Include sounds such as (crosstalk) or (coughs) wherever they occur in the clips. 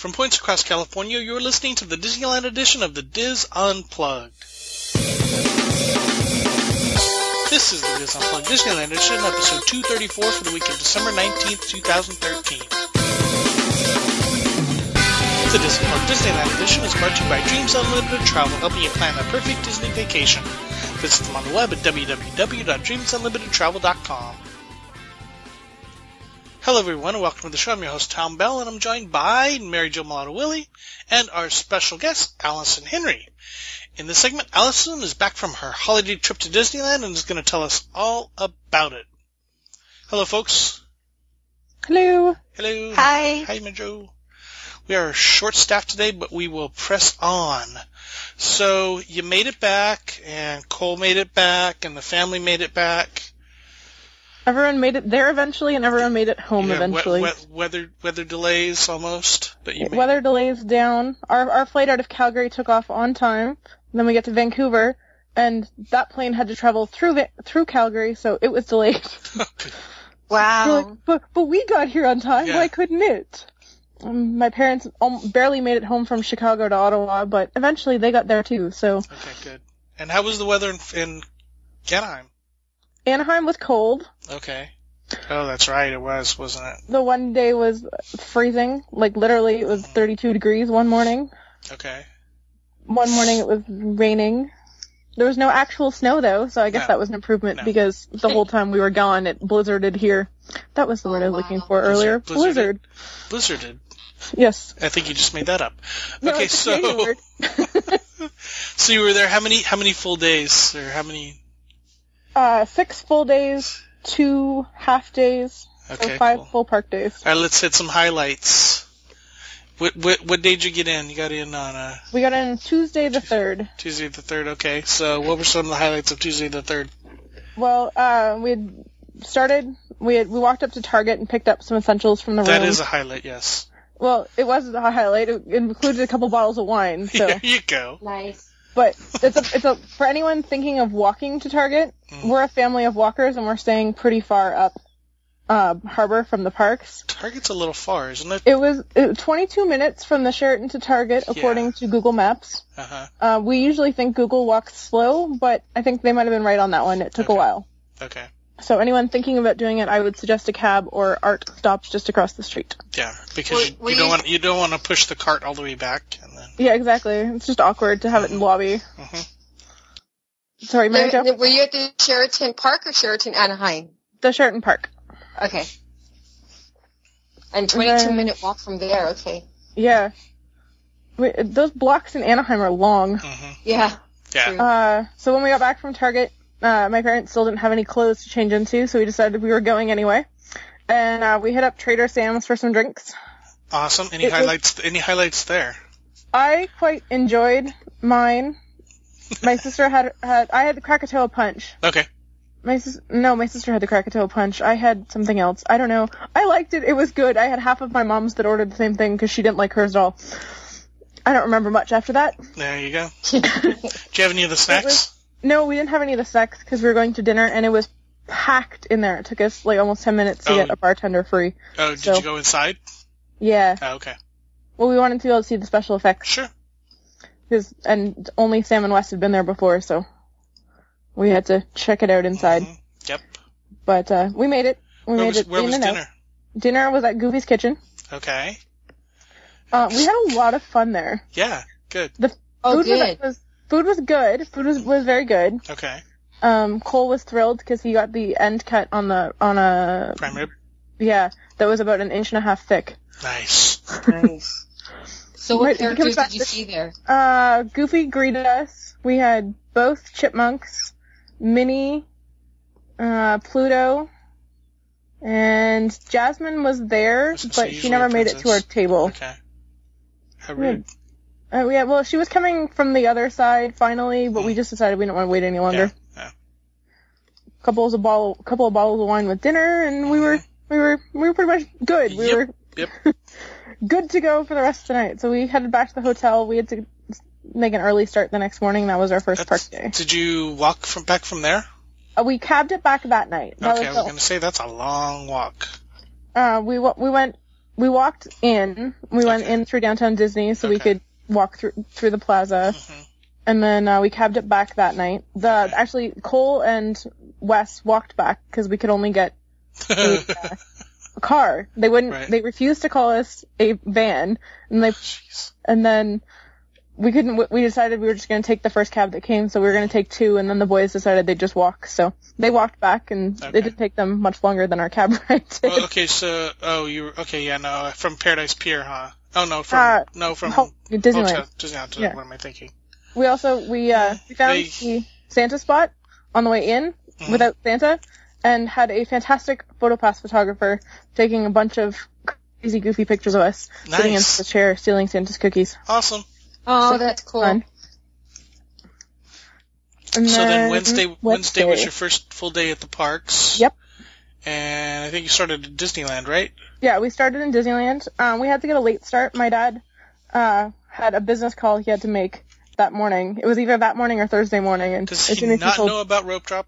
From points across California, you're listening to the Disneyland edition of the DIS Unplugged. This is the DIS Unplugged Disneyland edition, episode 234 for the week of December 19th, 2013. The DIS Unplugged Disneyland edition is brought to you by Dreams Unlimited Travel, helping you plan a perfect Disney vacation. Visit them on the web at www.dreamsunlimitedtravel.com. Hello, everyone, and welcome to the show. I'm your host, Tom Bell, and I'm joined by Mary Jo Mulatto Willie and our special guest, Allison Henry. In this segment, Allison is back from her holiday trip to Disneyland and is going to tell us all about it. Hello, folks. Hello. Hello. Hi. Hi, Mary Jo. We are short staffed today, but we will press on. So you made it back, and Cole made it back, and the family made it back. Everyone made it there eventually, and everyone made it home Yeah, we- eventually. we- weather weather delays almost, but you made Weather delays down. Our our flight out of Calgary took off on time. Then we get to Vancouver, and that plane had to travel through Va- through Calgary, so it was delayed. it. (laughs) We're Wow. like, but but we got here on time. Yeah. Why couldn't it? Um, my parents um, barely made it home from Chicago to Ottawa, but eventually they got there too. So okay, good. And how was the weather in, in Anaheim? Anaheim was cold. Okay. Oh, that's right. It was, wasn't it? The one day was freezing. Like literally, it was 32 degrees one morning. Okay. One morning it was raining. There was no actual snow though, so I guess No. that was an improvement No. because the whole time we were gone, it blizzarded here. That was the word I was looking for earlier. Blizzard- Blizzard. Blizzarded. Yes. I think you just made that up. No, okay, so (laughs) so you were there how many how many full days or how many? Uh, six full days, two half days, Okay, so five cool. full park days. All right, let's hit some highlights. What what what day did you get in? You got in on uh, We got in Tuesday the third. Tuesday the third. Okay, so what were some of the highlights of Tuesday the third? Well, uh, we had started. We had we walked up to Target and picked up some essentials from the That room. is a highlight. Yes. well, it wasn't a highlight. It included a couple bottles of wine. (laughs) So. There you go. Nice. But it's a, it's a, for anyone thinking of walking to Target, Mm. we're a family of walkers and we're staying pretty far up, uh, harbor from the parks. Target's a little far, isn't it? It was uh 22 minutes from the Sheraton to Target, Yeah. according to Google Maps. Uh huh. Uh, we usually think Google walks slow, but I think they might have been right on that one. It took a while. Okay. So anyone thinking about doing it, I would suggest a cab or ART stops just across the street. Yeah, because Were- you, you don't want you don't want to push the cart all the way back and then. Yeah, exactly. It's just awkward to have it in the lobby. Mhm. Sorry, Mary Jo. There- were you at the Sheraton Park or Sheraton Anaheim? The Sheraton Park. Okay. And 22 then- minute walk from there. Okay. Yeah. We, those blocks in Anaheim are long. Mhm. Yeah. Yeah. Uh, so when we got back from Target, uh, my parents still didn't have any clothes to change into, so we decided we were going anyway. And uh, we hit up Trader Sam's for some drinks. Awesome. Any it was- highlights? Any highlights there? I quite enjoyed mine. My (laughs) sister had had I had the Krakatoa punch. Okay. My sis- no, my sister had the Krakatoa punch. I had something else. I don't know. I liked it. It was good. I had half of my mom's that ordered the same thing because she didn't like hers at all. I don't remember much after that. There you go. (laughs) Do you have any of the snacks? Was- No, we didn't have any of the snacks because we were going to dinner and it was packed in there. It took us like almost 10 minutes to Oh. get a bartender free. oh, did so- you go inside? Yeah. Oh, okay. Well, we wanted to be able to see the special effects Sure. because, and only Sam and Wes had been there before, so we had to check it out inside. Mhm. Yep. But, uh, we made it. We Where made was, it where in was and out. dinner? Dinner was at Goofy's Kitchen. Okay. Uh, we had a lot of fun there. Yeah. Good. The food good. Was, was, food was good. Food was, was very good. Okay. Um, Cole was thrilled because he got the end cut on the, on a, Prime rib. yeah, that was about an inch and a half thick. Nice. Nice. So what Right, it characters comes back did you to- see there? Uh, Goofy greeted us. We had both chipmunks, Minnie, uh, Pluto, and Jasmine was there, Wasn't but she never a made it to our table. Okay. How rude. Uh, yeah, well, she was coming from the other side finally, but we just decided we didn't want to wait any longer. Yeah. yeah. Couples of bottle, couple of bottles of wine with dinner, and we were, we were, we were pretty much good. We Yep, were Yep. (laughs) good to go for the rest of the night. So we headed back to the hotel. We had to make an early start the next morning. That was our first That's- park day. Did you walk from back from there? Uh, we cabbed it back that night. That Okay, I was was the- gonna say that's a long walk. uh, we we went we walked in. We went Okay. in through downtown Disney so we could walk through through the plaza, Mhm. and then uh, we cabbed it back that night. The actually Cole and Wes walked back because we could only get a, uh, (laughs) a car. They wouldn't. Right. They refused to call us a van, and they Jeez. and then we couldn't. We decided we were just going to take the first cab that came, so we were going to take two, and then the boys decided they'd just walk. So they walked back, and Okay. it didn't take them much longer than our cab (laughs) ride did. Well, okay, so oh, you were okay, yeah, no, from Paradise Pier, huh? Oh no, from Uh, no from Ho- Disneyland. Hotel Disneyland. Yeah. What am I thinking? We also we uh we found They- the Santa spot on the way in Mhm. without Santa, and had a fantastic photopass photographer taking a bunch of crazy goofy pictures of us sitting in the chair stealing Santa's cookies. Awesome. Oh, that's cool. Fun. And So then Wednesday, Wednesday Wednesday was your first full day at the parks. Yep. And I think you started at Disneyland, right? Yeah, we started in Disneyland. Um, we had to get a late start. My dad uh, had a business call he had to make that morning. It was either that morning or Thursday morning. And Does as he soon as he not told, know about rope drop?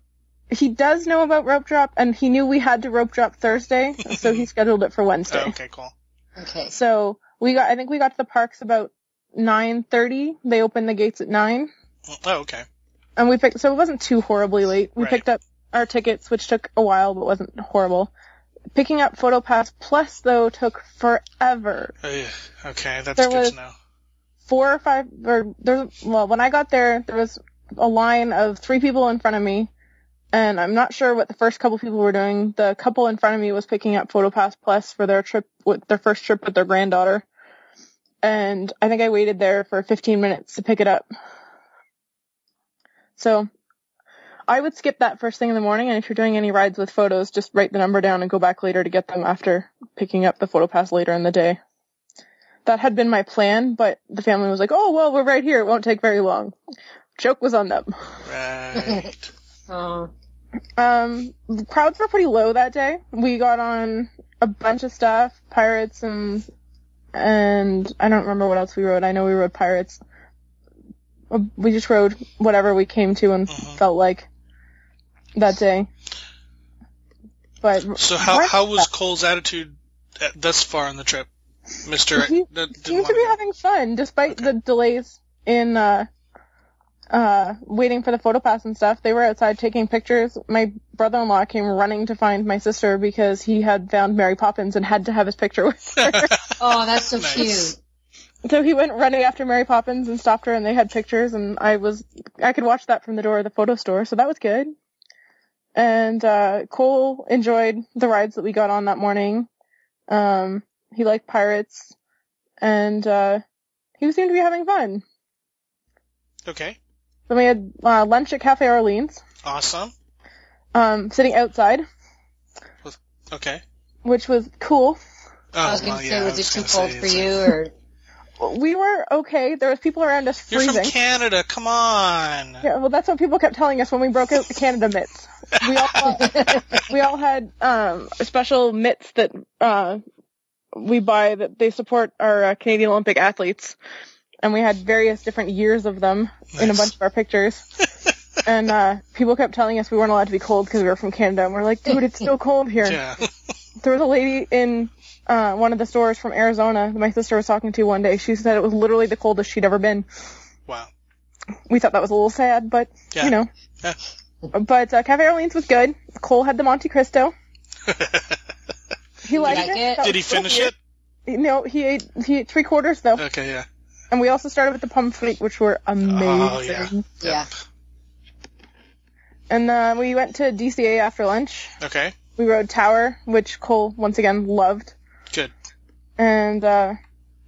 he does know about rope drop, and he knew we had to rope drop Thursday, (laughs) so he scheduled it for Wednesday. Oh, okay, cool. Okay. So we got. I think we got to the parks about nine thirty. They opened the gates at nine, Oh, okay. and we picked. So it wasn't too horribly late. We Right. picked up our tickets, which took a while, but wasn't horrible. Picking up PhotoPass Plus though took forever. Ugh, okay, that's There good to know. four or five or there's well when I got there there was a line of three people in front of me and I'm not sure what the first couple people were doing. The couple in front of me was picking up PhotoPass Plus for their trip with their first trip with their granddaughter. And I think I waited there for 15 minutes to pick it up. So I would skip that first thing in the morning and if you're doing any rides with photos, just write the number down and go back later to get them after picking up the PhotoPass later in the day that had been my plan, but the family was like, "Oh well, we're right here. It won't take very long." Joke was on them. Right. (laughs) Oh. Um, crowds were pretty low that day. We got on a bunch of stuff, pirates and and I don't remember what else we rode. I know we rode pirates. We just rode whatever we came to and Mhm. felt like that day. But So how What? how was Cole's attitude at, thus far on the trip, Mister? He that didn't seemed to wanna be having fun despite Okay. the delays in uh uh waiting for the photo pass and stuff. They were outside taking pictures. My brother-in-law came running to find my sister because he had found Mary Poppins and had to have his picture with her. (laughs) Oh, that's so Nice. cute. so he went running after Mary Poppins and stopped her and they had pictures and I was I could watch that from the door of the photo store, so that was good. And uh Cole enjoyed the rides that we got on that morning. Um he liked pirates and uh he seemed to be having fun. okay, Then we had uh, lunch at Cafe Orleans, awesome. um, sitting outside, Okay. which was cool. Oh, I was going to yeah, say, I was it too cold for you, or We were okay. There was people around us freezing. You're from Canada. Come on. Yeah, well, that's what people kept telling us when we broke out the Canada mitts. We all we all had um, special mitts that uh, we buy that they support our uh, Canadian Olympic athletes, and we had various different years of them in a bunch of our pictures. (laughs) and uh, people kept telling us we weren't allowed to be cold because we were from Canada, and we're like, dude, it's still cold here. Yeah. (laughs) There was a lady in uh, one of the stores from Arizona that my sister was talking to one day. She said it was literally the coldest she'd ever been. wow. We thought that was a little sad, but Yeah. you know. Yeah. But uh, Cafe Orleans was good. Cole had the Monte Cristo. (laughs) He liked like it. it? Did he finish weird. it? No, he ate he ate three quarters though, Okay, yeah. and we also started with the pommes frites, which were amazing. Oh, yeah. yeah. And uh, we went to DCA after lunch. Okay, We rode Tower, which Cole once again loved. good. and uh,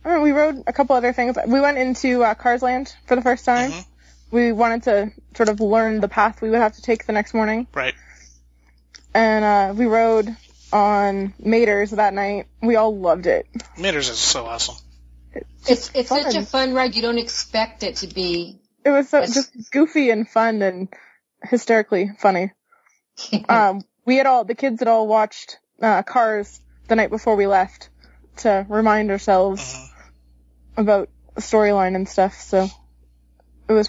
I don't know, we rode a couple other things. We went into uh, Cars Land for the first time. Mhm. We wanted to sort of learn the path we would have to take the next morning, Right. and uh, we rode on Mater's that night. We all loved it. Mater's is so awesome. It's it's fun. such a fun ride. You don't expect it to be. It was so just goofy and fun and hysterically funny. (laughs) Um, we had all the kids had all watched uh, Cars the night before we left to remind ourselves Mhm. about the storyline and stuff. So it was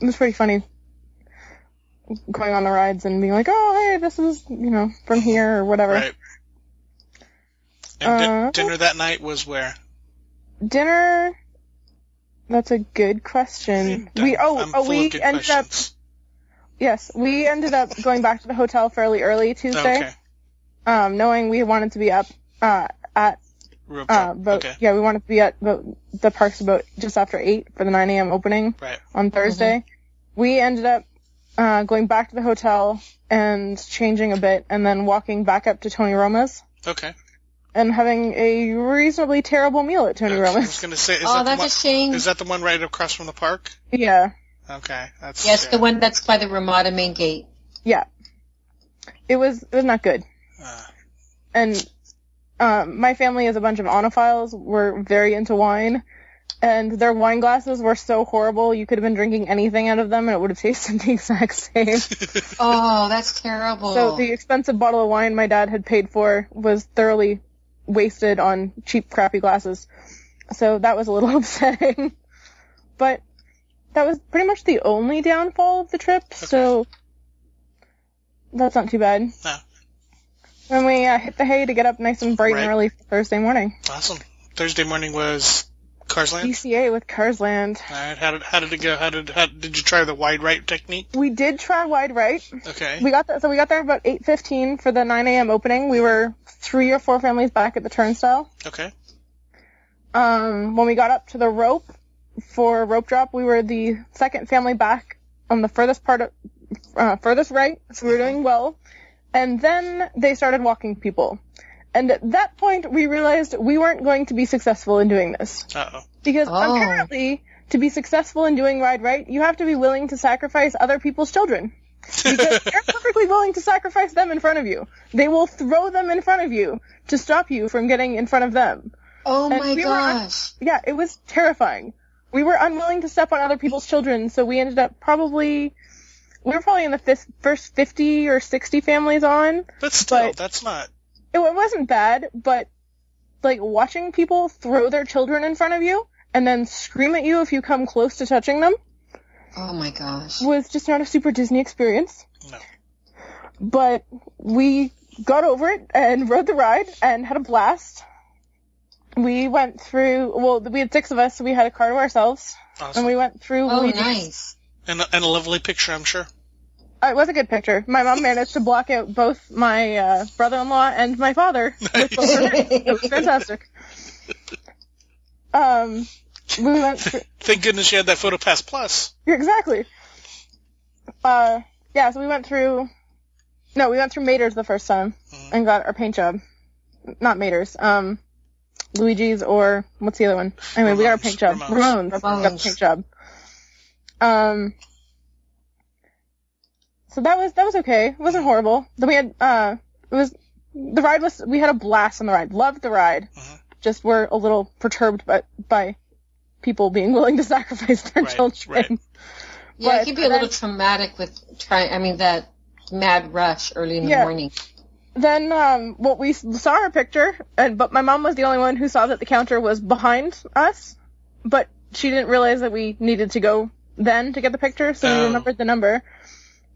it was pretty funny going on the rides and being like, oh hey, this is you know from here or whatever. Right. And di- Uh, dinner that night was where? Dinner. That's a good question. We oh I'm oh we ended up questions. Yes we ended up going back to the hotel fairly early Tuesday, Okay. um, knowing we wanted to be up uh, at Real uh, talk. about okay. yeah we wanted to be at about the parks about just after eight for the 9 a.m. opening Right. on Thursday. We ended up uh, going back to the hotel and changing a bit, and then walking back up to Tony Roma's Okay. and having a reasonably terrible meal at Tony I was Roma's. gonna say, is oh, that the that's one? a shame. Is that the one right across from the park? Yeah, Okay, that's yes, yeah. the one that's by the Ramada main gate. yeah. It was it was not good. Uh, and um, my family is a bunch of oenophiles. We're very into wine, and their wine glasses were so horrible. You could have been drinking anything out of them, and it would have tasted (laughs) the exact same. (laughs) Oh, that's terrible. So the expensive bottle of wine my dad had paid for was thoroughly wasted on cheap, crappy glasses. So that was a little (laughs) upsetting. But that was pretty much the only downfall of the trip. So that's not too bad. No. When we uh, hit the hay to get up nice and bright Right. and early Thursday morning. awesome. Thursday morning was Cars Land. DCA with Carsland. All right. How did how did it go? How did how did you try the wide right technique? We did try wide right. Okay. We got that. so we got there about 8.15 for the 9 a.m. opening. We were three or four families back at the turnstile. Okay. Um, when we got up to the rope for rope drop, we were the second family back on the furthest part of, uh, furthest right, so we were doing well. And then they started walking people. And at that point, we realized we weren't going to be successful in doing this. Uh oh. Because Oh. apparently, to be successful in doing ride right, you have to be willing to sacrifice other people's children. (laughs) Because they're perfectly willing to sacrifice them in front of you. They will throw them in front of you to stop you from getting in front of them. oh and my we were on- gosh. Yeah, it was terrifying. We were unwilling to step on other people's children, so we ended up probably, we were probably in the fis- first 50 or 60 families on. But still, But- that's not. It, wa- wasn't bad, but like watching people throw their children in front of you and then scream at you if you come close to touching them Oh my gosh. was just not a super Disney experience. No. But we got over it and rode the ride and had a blast. We went through, well, we had six of us, so we had a car to ourselves. Awesome. And we went through Oh, Luigi's. nice. and, a, and a lovely picture, I'm sure. Uh, It was a good picture. My mom managed to block out both my uh, brother-in-law and my father. (laughs) with both. It was fantastic. Um, we went through, Thank goodness you had that PhotoPass Plus. exactly. Uh, yeah, so we went through. No, we went through Mater's the first time Mhm. and got our paint job. Not Mater's. Um, Luigi's or what's the other one? Anyway, we got a Ramone's. paint job. Ramone's. Ramone's. We got the Ramone's. paint job. Um. So that was that was okay. It wasn't horrible. Then we had uh, it was the ride was we had a blast on the ride. Loved the ride. Mhm. Just were a little perturbed by by people being willing to (laughs) sacrifice their Right, children. right. Yeah, But it could be a then- little traumatic with trying, I mean, that mad rush early in the Yeah. morning. Then um, well, we saw her picture, and but my mom was the only one who saw that the counter was behind us, but she didn't realize that we needed to go then to get the picture, so we Oh. remembered the number,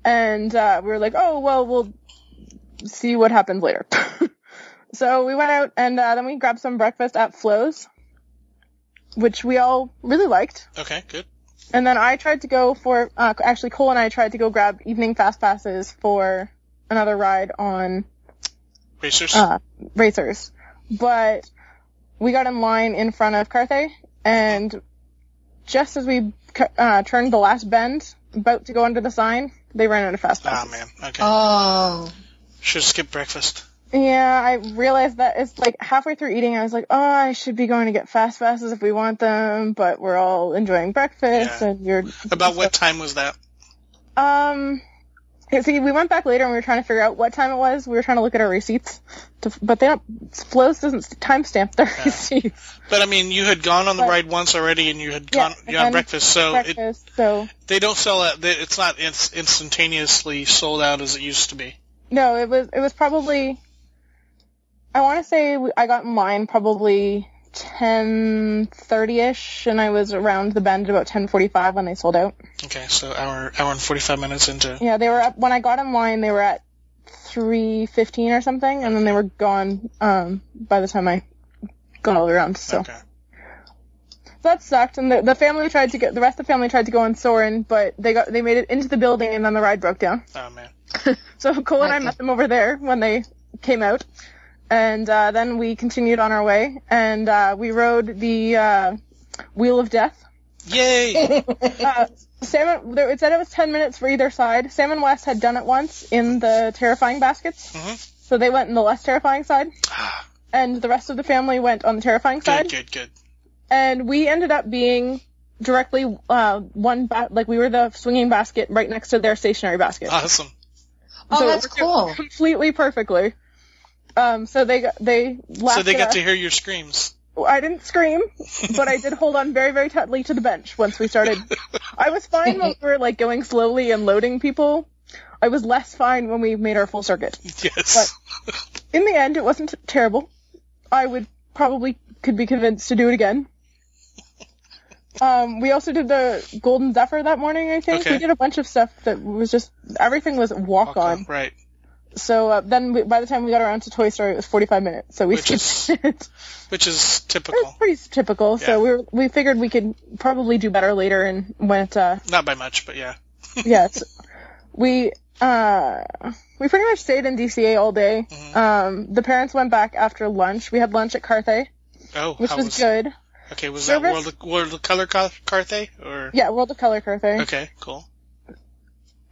and uh, we were like, oh well, we'll see what happens later. (laughs) so we went out, and uh, then we grabbed some breakfast at Flo's, which we all really liked. Okay, good. And then I tried to go for, uh, actually Cole and I tried to go grab evening fast passes for another ride on Racers. uh, racers. But we got in line in front of Carthay, and just as we uh, turned the last bend, about to go under the sign, they ran out of fast ah, man. Okay. Oh, Should skip breakfast. Yeah, I realized that it's like halfway through eating, I was like, oh, I should be going to get fast passes if we want them, but we're all enjoying breakfast, Yeah. and you're About what time was that? Um, yeah, see, we went back later and we were trying to figure out what time it was. We were trying to look at our receipts, to, but they don't. Flo's doesn't timestamp their receipts. But I mean, you had gone on the But- ride once already, and you had Yeah, gone and you had breakfast. So it, so they don't sell it. they- It's not inst- instantaneously sold out as it used to be. no, it was it was probably. I want to say I got in line probably ten thirty ish, and I was around the bend about ten forty five when they sold out. Okay, so hour hour and forty five minutes into. Yeah, they were up when I got in line. They were at three fifteen or something, and then they were gone um, by the time I got all the way around. So. Okay. So that sucked, and the, the family tried to get the rest of the family tried to go on Soarin', but they got they made it into the building, and then the ride broke down. Oh man. (laughs) So Cole and I met them over there when they came out, and uh, then we continued on our way, and uh, we rode the uh, Wheel of Death. Yay! (laughs) Uh, Sam, there- it said it was ten minutes for either side. Sam and Wes had done it once in the terrifying baskets, Mhm. so they went in the less terrifying side, (sighs) and the rest of the family went on the terrifying side. good, good, good. and we ended up being directly uh, one ba- like we were the swinging basket right next to their stationary basket. Awesome. Oh, So it that's cool. Completely perfectly. Um, so they got, they laughed So they get us. to hear your screams. I didn't scream, (laughs) but I did hold on very very tightly to the bench once we started. I was fine when we were like going slowly and loading people. I was less fine when we made our full circuit. Yes. But in the end, it wasn't terrible. I would probably could be convinced to do it again. Um, we also did the Golden Zephyr that morning. I think Okay. we did a bunch of stuff that was just everything was walk on. Right. So uh, then we, by the time we got around to Toy Story, it was 45 minutes. So we Which is skipped (laughs) it. Which is typical. pretty typical. Yeah. So we were, we figured we could probably do better later and went uh Not by much, but yeah. (laughs) yeah, it's, we uh we pretty much stayed in DCA all day. Mhm. Um the parents went back after lunch. We had lunch at Carthay, Oh, which was, was, good. okay? Was Service? that World of, World of Color Carthay or? Yeah, World of Color Carthay. Okay, cool.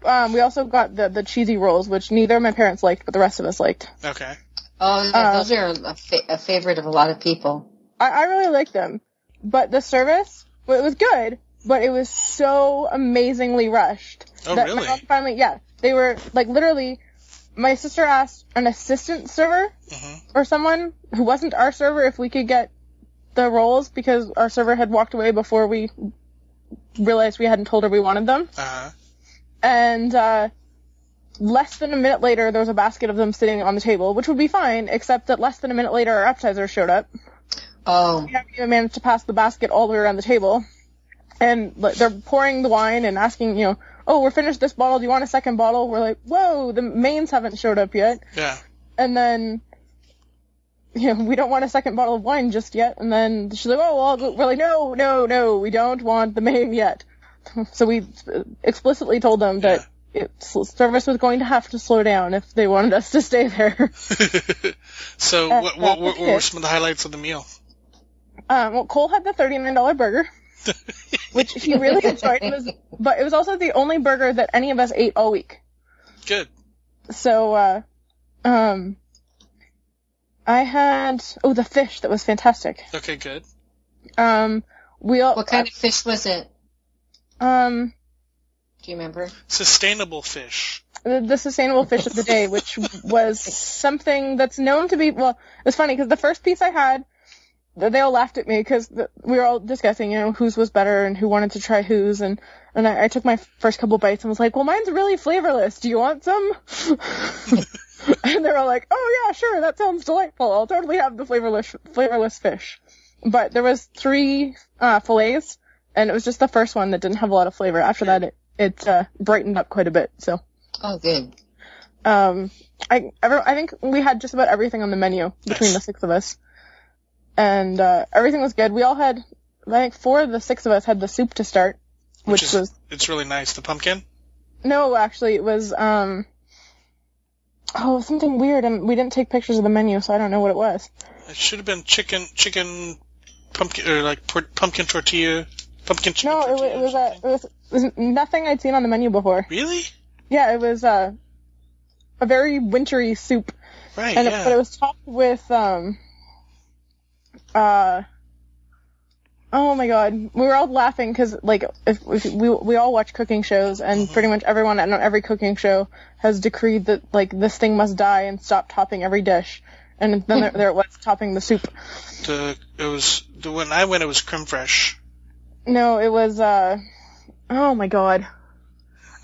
Um we also got the the cheesy rolls, which neither of my parents liked, but the rest of us liked. Okay. Oh, yeah, Uh, those are a, fa- a favorite of a lot of people. I, I really liked them. But the service, well, it was good, but it was so amazingly rushed. Oh, that my really? mom finally, yeah, they were like literally. My sister asked an assistant server hmm or someone who wasn't our server if we could get the rolls because our server had walked away before we realized we hadn't told her we wanted them. Uh huh. And uh, less than a minute later, there was a basket of them sitting on the table, which would be fine, except that less than a minute later, our appetizer showed up. Oh, We haven't even managed to pass the basket all the way around the table. And they're pouring the wine and asking, you know, oh, we're finished this bottle. Do you want a second bottle? We're like, whoa, the mains haven't showed up yet. Yeah. And then, you know, we don't want a second bottle of wine just yet. And then she's like, oh, well, I'll we're like, no, no, no, we don't want the main yet. (laughs) So we explicitly told them that it, service was going to have to slow down if they wanted us to stay there. (laughs) so, Uh, what, what, uh, what, what were some of the highlights of the meal? Um, well, Cole had the $39 burger. (laughs) which he really enjoyed. It was, but it was also the only burger that any of us ate all week. Good. So, uh, um, I had oh the fish that was fantastic. Okay, good. Um, we all what kind of fish was it? Um Do you remember? Sustainable fish. the, the sustainable fish of the day, which was something that's known to be well. It's funny because the first piece I had, they all laughed at me because we were all discussing, you know, whose was better and who wanted to try whose, and and I, I took my first couple bites and was like, well, mine's really flavorless. Do you want some? (laughs) and they were all like, oh yeah, sure, that sounds delightful. I'll totally have the flavorless flavorless fish. But there was three uh, fillets, and it was just the first one that didn't have a lot of flavor. After that, it it uh, brightened up quite a bit. So. Oh, good. Um, I ever, I think we had just about everything on the menu between Nice. the six of us, and uh, everything was good. We all had, I think, four of the six of us had the soup to start, which, is, was it's really nice. The pumpkin. no, actually, it was um, oh, something weird, and we didn't take pictures of the menu, so I don't know what it was. It should have been chicken, chicken, pumpkin, or like pumpkin tortilla, pumpkin chicken No, it, it was a, it was, it was nothing I'd seen on the menu before. Really? Yeah, it was uh, a very wintry soup. Right. and yeah. it, but it was topped with um uh oh my god we were all laughing because like if, if we we all watch cooking shows and Mm-hmm. pretty much everyone on every cooking show has decreed that like this thing must die and stop topping every dish and then there, there it was topping the soup the it was the when I went, it was creme fraiche. No it was uh oh my god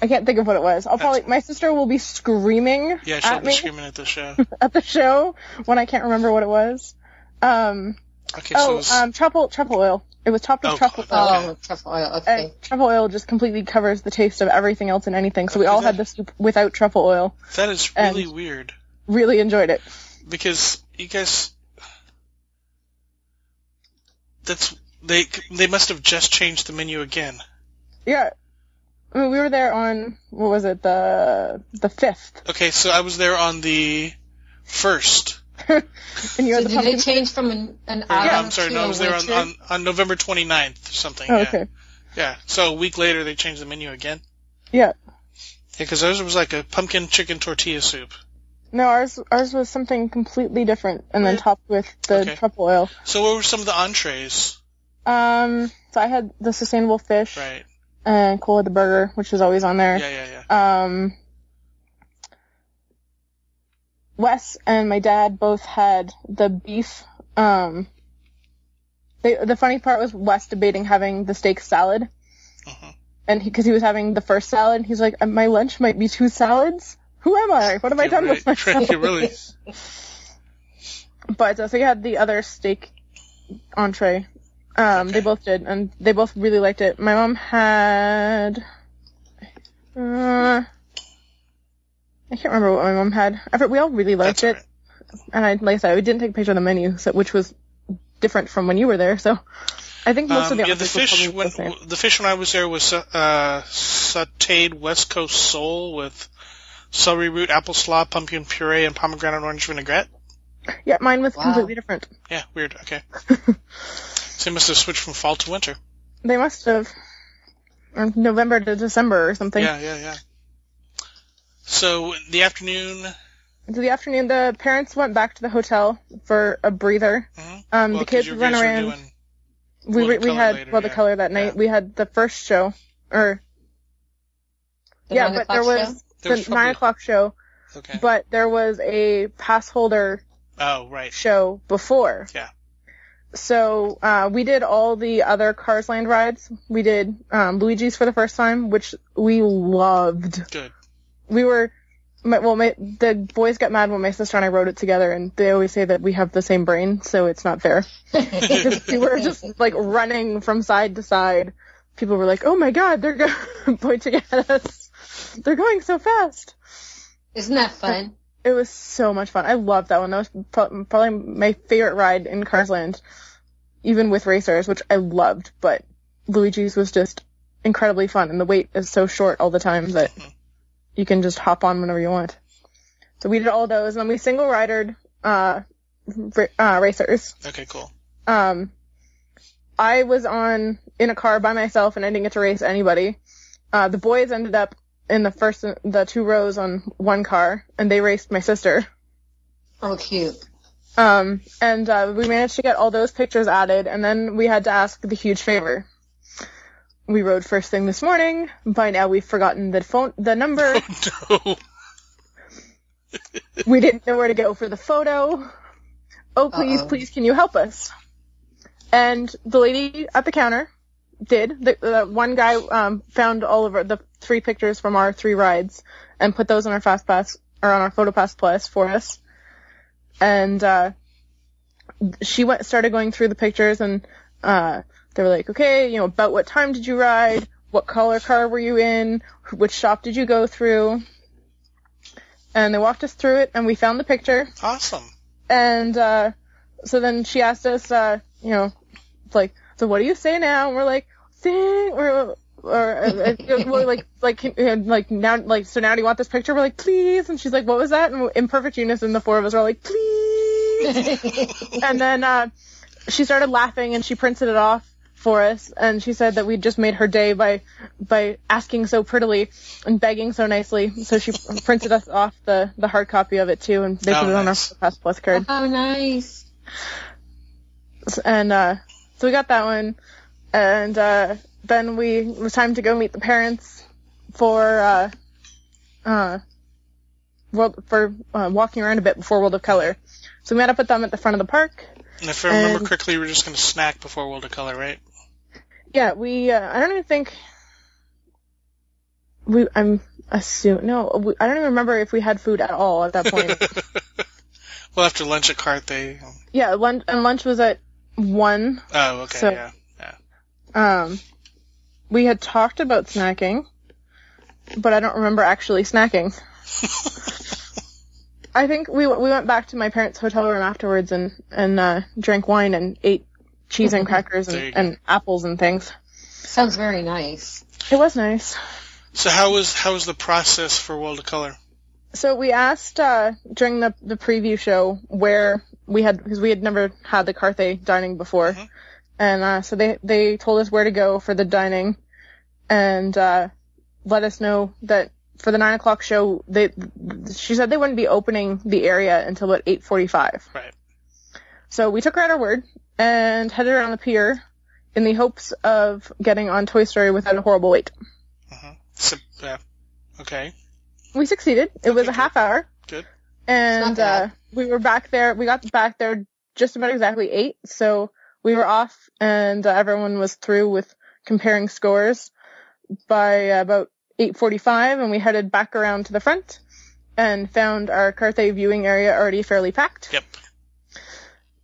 I can't think of what it was. I'll probably my sister will be screaming Yeah, she'll at be me screaming at the (laughs) show. at the show when I can't remember what it was. Um, Okay, so it Oh, was, um, truffle truffle oil. It was topped with Oh, truffle God. oil. Oh, truffle oil. Okay. And truffle oil just completely covers the taste of everything else and anything. So we all had the soup without truffle oil. That is And- really weird Really enjoyed it. because you guys. That's they. They must have just changed the menu again. Yeah. I mean, we were there on what was it the the fifth, Okay, so I was there on the first. (laughs) and you So had the did pumpkin. they change from an, an Or, autumn I'm sorry, to no, I a was there on, on, on November 29th or something. Oh, yeah. okay. Yeah. So a week later, they changed the menu again. Yeah. Yeah, because ours was like a pumpkin chicken tortilla soup. No, ours ours was something completely different, and then topped with the Okay. truffle oil. So what were some of the entrees? Um, so I had the sustainable fish, Right. and Cole had the burger, which is always on there. Yeah, yeah, yeah. Um, Wes and my dad both had the beef. Um, they, the funny part was Wes debating having the steak salad, Mhm. and because he, was having the first salad, he's like, "My lunch might be two salads. Who am I? What have I done with right. myself?" Yeah, really. (laughs) But uh, so we had the other steak entree. Um, they both did, and they both really liked it. My mom had. Uh, I can't remember what my mom had. I, we all really liked That's it, all right. and I, like I said, we didn't take a picture of the menu, so, which was different from when you were there. So, I think most of Um, the yeah, the fish when the the fish when I was there was uh, sautéed West Coast sole with celery root, apple slaw, pumpkin puree, and pomegranate orange vinaigrette. Yeah, mine was Wow. completely different. Yeah, weird. Okay. (laughs) so they must have switched from fall to winter. They must have. Or November to December or something. Yeah, yeah, yeah. So the afternoon, So the afternoon, the parents went back to the hotel for a breather. Mhm. Um, well, the 'cause kids you ran around. we we, we had later, well the yeah. color that night. Yeah. We had the first show, or The yeah, but o'clock there show? was There was the nine o'clock show, Okay. but there was a pass holder Oh, right. show before. Yeah. So uh, we did all the other Cars Land rides. We did um, Luigi's for the first time, which we loved. Good. We were. My, well, my, the boys got mad when my sister and I rode it together, and they always say that we have the same brain, so it's not fair. because (laughs) (laughs) we were just like running from side to side. People were like, "Oh my god, they're go- (laughs) pointing at us. They're going so fast." Isn't that fun? It was so much fun. I loved that one. That was pro- probably my favorite ride in Cars Land, even with racers, which I loved. But Luigi's was just incredibly fun, and the wait is so short all the time that (laughs) you can just hop on whenever you want. So we did all those, and then we single ridered uh, ra- uh, racers. Okay, cool. Um, I was on in a car by myself and I didn't get to race anybody. Uh, the boys ended up in the first, the two rows on one car and they raced my sister. Oh, cute. Um, and, uh, we managed to get all those pictures added and then we had to ask the huge favor. We rode first thing this morning. By now we've forgotten the phone, the number. (laughs) no. we didn't know where to go for the photo. Oh, please, Uh-oh. please, can you help us? And the lady at the counter did. The, the one guy um, found all of our, the three pictures from our three rides and put those on our Fast Pass or on our PhotoPass Plus for us. And uh, she went started going through the pictures and uh, they were like, okay, you know, about what time did you ride? What color car were you in? Which shop did you go through? And they walked us through it and we found the picture Awesome. and uh, so then she asked us, uh, you know, like, so what do you say now? And we're like, sing, or or we're like like like now like so now do you want this picture? We're like, please. And she's like, what was that? And in perfect unison, the four of us were like, please. (laughs) and then uh, she started laughing and she printed it off for us and she said that we just made her day by by asking so prettily and begging so nicely so she printed us off the the hard copy of it too and they Oh, put it on our nice. pass plus card Oh, nice. and uh so we got that one and uh then we it was time to go meet the parents for uh uh world for uh, walking around a bit before World of Color. So we met up with them at the front of the park. And if I remember And- correctly, we were just going to snack before World of Color, right? Yeah, we uh, I don't even think we I'm assume no we, I don't even remember if we had food at all at that point. (laughs) well, after lunch at Cart, they. yeah, lunch and lunch was at one. Oh, okay, So- yeah, yeah. Um, we had talked about snacking, but I don't remember actually snacking. (laughs) I think we we went back to my parents' hotel room afterwards and and uh, drank wine and ate cheese and (laughs) crackers and, and apples and things. Sounds very nice. It was nice. So how was how was the process for World of Color? So we asked uh, during the the preview show where we had because we had never had the Carthay dining before, Mhm. and uh, so they they told us where to go for the dining, and uh, let us know that for the nine o'clock show they she said they wouldn't be opening the area until about eight forty five. Right. So we took her at her word and headed around the pier in the hopes of getting on Toy Story without a horrible wait. Uh-huh. So, yeah. Okay. We succeeded. It was Okay, a half hour. Good. And It's not bad. uh, we were back there. We got back there just about exactly eight. So we were off, and uh, everyone was through with comparing scores by uh, about 8:45, and we headed back around to the front and found our Carthay viewing area already fairly packed. Yep.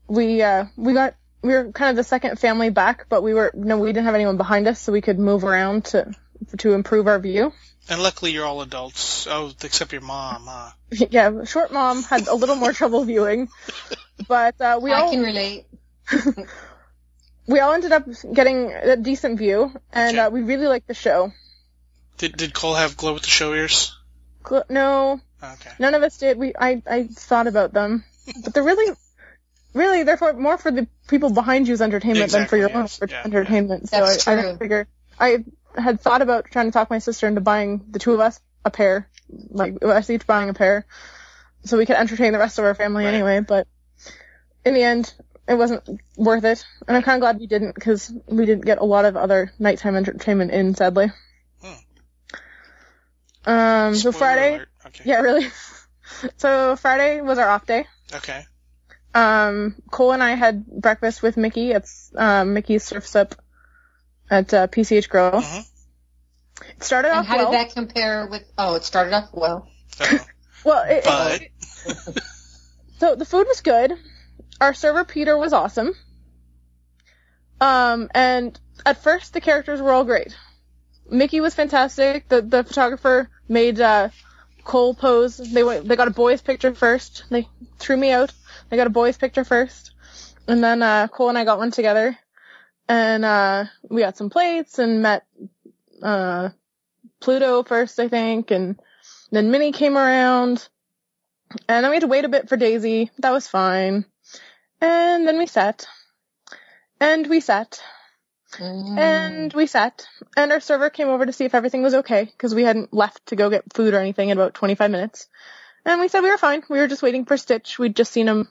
We uh, we got we were kind of the second family back, but we were no, we didn't have anyone behind us, so we could move around to to improve our view. And luckily you're all adults. Oh, except your mom. Huh? (laughs) yeah, short mom had a little more trouble viewing, but uh, we all I all can relate. (laughs) we all ended up getting a decent view, and Okay. uh, we really liked the show. Did did Cole have glow with the show ears? Cl- No, Okay. none of us did. We I I thought about them, but they're really, really they're for more for the people behind you's entertainment than for your own yes. for Yeah, entertainment. So That's I, I true. didn't figure. I had thought about trying to talk my sister into buying the two of us a pair, like us each buying a pair, so we could entertain the rest of our family Right. anyway. But in the end, it wasn't worth it, and I'm kind of glad we didn't because we didn't get a lot of other nighttime entertainment in, sadly. Um, so Friday. Okay. yeah, really. (laughs) so Friday was our off day. Okay. Um, Cole and I had breakfast with Mickey. at um, Mickey's Surf's Up at uh, PCH Grill. Mhm. It started And off how well. did that compare with? Oh, it started off well. So, (laughs) well, it, but it- (laughs) so the food was good. Our server Peter was awesome. Um, and at first the characters were all great. Mickey was fantastic. The the photographer made uh, Cole pose. They went, they got a boys picture first. They threw me out. They got a boys picture first, and then uh, Cole and I got one together, and uh, we got some plates and met uh, Pluto first, I think, and then Minnie came around, and then we had to wait a bit for Daisy. That was fine, and then we sat, and we sat, Mm. and we sat, and our server came over to see if everything was okay, because we hadn't left to go get food or anything in about 25 minutes. And we said we were fine. We were just waiting for Stitch. We'd just seen him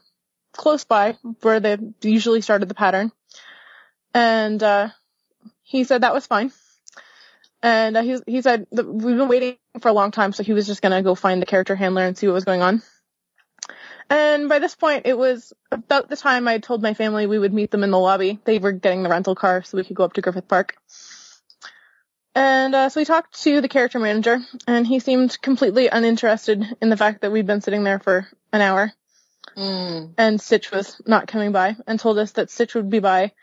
close by, where they usually started the pattern. And, uh, he said that was fine. And uh, he, he said that we've been waiting for a long time, so he was just gonna go find the character handler and see what was going on. And by this point, it was about the time I told my family we would meet them in the lobby. They were getting the rental car so we could go up to Griffith Park. And uh, so we talked to the character manager, and he seemed completely uninterested in the fact that we'd been sitting there for an hour, Mm. and Stitch was not coming by, and told us that Stitch would be by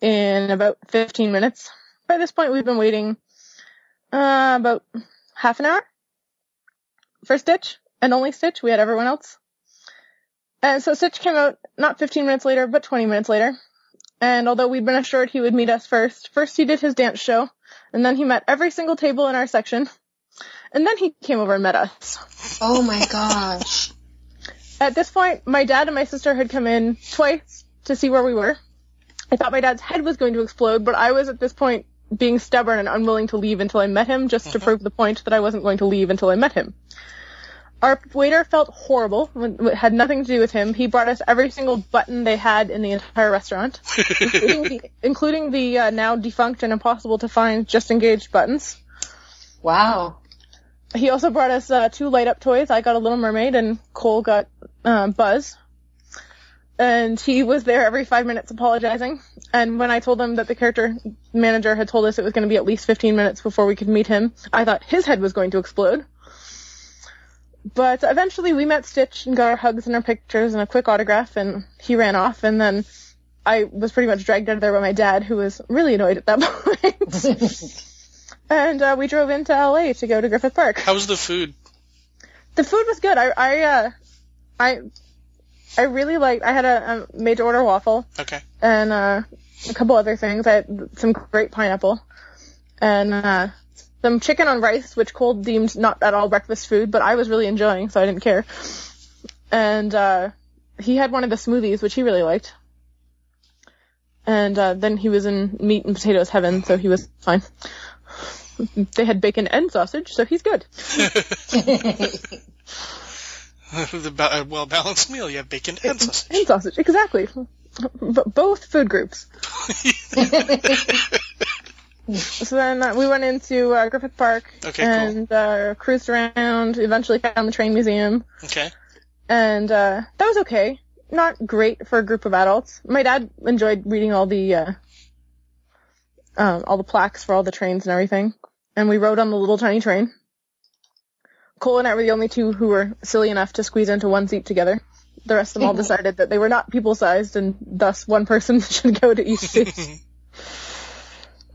in about 15 minutes. By this point, we've been waiting uh, about half an hour for Stitch, and only Stitch. We had everyone else. And so Stitch came out not 15 minutes later, but 20 minutes later. And although we'd been assured he would meet us first, first he did his dance show, and then he met every single table in our section, and then he came over and met us. Oh my gosh. At this point, my dad and my sister had come in twice to see where we were. I thought my dad's head was going to explode, but I was at this point being stubborn and unwilling to leave until I met him, just to prove the point that I wasn't going to leave until I met him. Our waiter felt horrible. It had nothing to do with him. He brought us every single button they had in the entire restaurant, (laughs) including the, including the uh, now defunct and impossible to find just engaged buttons. Wow. He also brought us uh, two light up toys. I got a Little Mermaid and Cole got uh, Buzz. And he was there every five minutes apologizing. And when I told him that the character manager had told us it was going to be at least 15 minutes before we could meet him, I thought his head was going to explode. But eventually we met Stitch and got our hugs and our pictures and a quick autograph and he ran off and then I was pretty much dragged out of there by my dad, who was really annoyed at that (laughs) point. (laughs) and uh, we drove into LA to go to Griffith Park. How was the food? The food was good. I I uh, I I really liked. I had a, a made to order waffle Okay. and uh, a couple other things. I had some great pineapple and uh, some chicken on rice, which Cole deemed not at all breakfast food, but I was really enjoying, so I didn't care. And uh, he had one of the smoothies, which he really liked. And uh, then he was in meat and potatoes heaven, so he was fine. They had bacon and sausage, so he's good. (laughs) (laughs) (laughs) the ba- well balanced meal. You have bacon and sausage. And sausage, exactly. B- both food groups. (laughs) So then uh, we went into uh, Griffith Park Okay, cool. and uh, cruised around. Eventually found the train museum, okay. and uh, that was okay. Not great for a group of adults. My dad enjoyed reading all the uh, um, all the plaques for all the trains and everything, and we rode on the little tiny train. Cole and I were the only two who were silly enough to squeeze into one seat together. The rest of them all (laughs) decided that they were not people sized, and thus one person (laughs) should go to each seat. (laughs)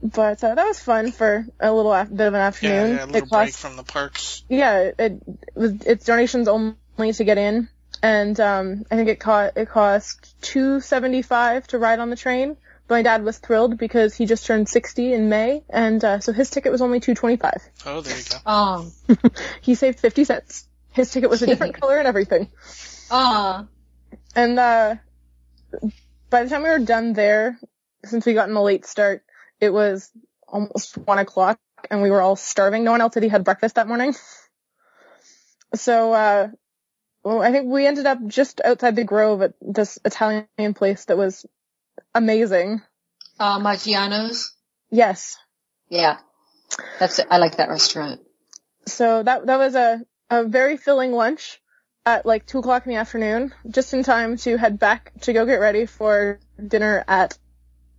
But uh, that was fun for a little af- bit of an afternoon. yeah, a little it break cost, from the parks. yeah, it, it was it's donations only to get in, and um, I think it cost it cost two seventy five to ride on the train. But my dad was thrilled because he just turned sixty in May, and uh, so his ticket was only two twenty five. Oh, there you go. (laughs) Oh, (laughs) He saved fifty cents. His ticket was a different (laughs) color and everything. ah, And uh, by the time we were done there, since we got in a late start, it was almost one o'clock, and we were all starving. No one else had had breakfast that morning. So, uh, well, I think we ended up just outside the Grove at this Italian place that was amazing. uh, Maggiano's. Yes. Yeah, that's I like that restaurant. So that that was a a very filling lunch at like two o'clock in the afternoon, just in time to head back to go get ready for dinner at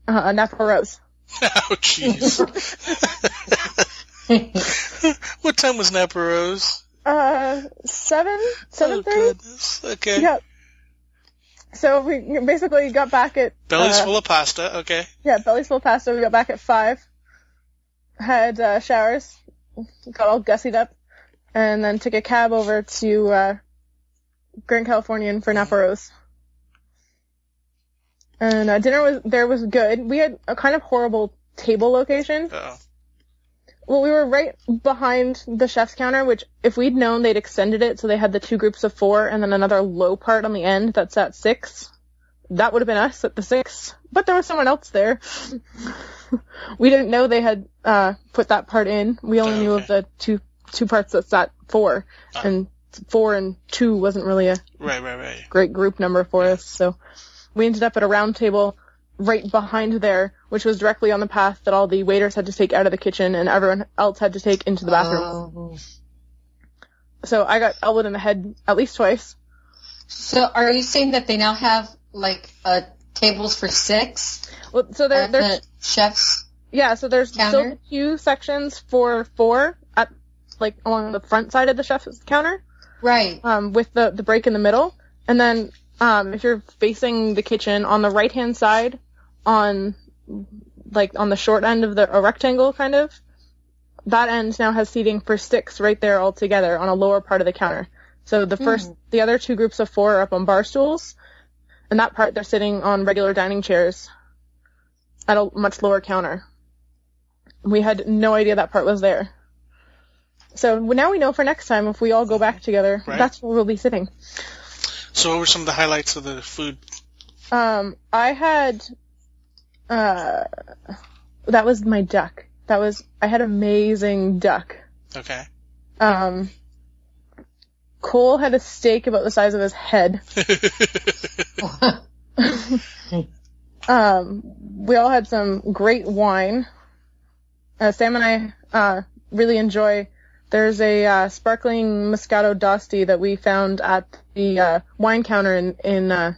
uh, Napa Rose. (laughs) (laughs) oh, jeez. (laughs) what time was Napa Rose? Uh, seven, seven oh, thirty. goodness. Okay. Yeah. So we basically got back at Belly's uh, full of pasta. Okay. yeah, belly's full of pasta. We got back at five. Had uh, showers, got all gussied up, and then took a cab over to uh, Grand Californian for Napa Rose. And uh, dinner was there was good. We had a kind of horrible table location. Uh-oh. Well, we were right behind the chef's counter, which if we'd known they'd extended it so they had the two groups of four and then another low part on the end that's at six, that would have been us at the six. But there was someone else there. (laughs) we didn't know they had uh put that part in. We only knew of the two two parts that's at four, Ah. and four and two wasn't really a Right, right, right. great group number for us. So we ended up at a round table right behind there, which was directly on the path that all the waiters had to take out of the kitchen and everyone else had to take into the bathroom. Oh. So I got elbowed in the head at least twice. So are you saying that they now have like uh tables for six Well, so there, there's the chefs? yeah, so there's Counter? still two sections for four at like along the front side of the chef's counter, Right. um, with the the break in the middle, and then um, if you're facing the kitchen on the right hand side, on like on the short end of the a rectangle kind of, that end now has seating for six right there all together on a lower part of the counter. So the first, the other two groups of four are up on bar stools, and that part they're sitting on regular dining chairs at a much lower counter. We had no idea that part was there. So now we know for next time if we all go back together, Right. that's where we'll be sitting. So, what were some of the highlights of the food? Um, I had, uh, that was my duck. That was, I had amazing duck. Okay. Um, Cole had a steak about the size of his head. (laughs) (laughs) Um, we all had some great wine. Uh, Sam and I, uh, really enjoy, there's a, uh, sparkling Moscato d'Asti that we found at the, uh, wine counter in, in, uh,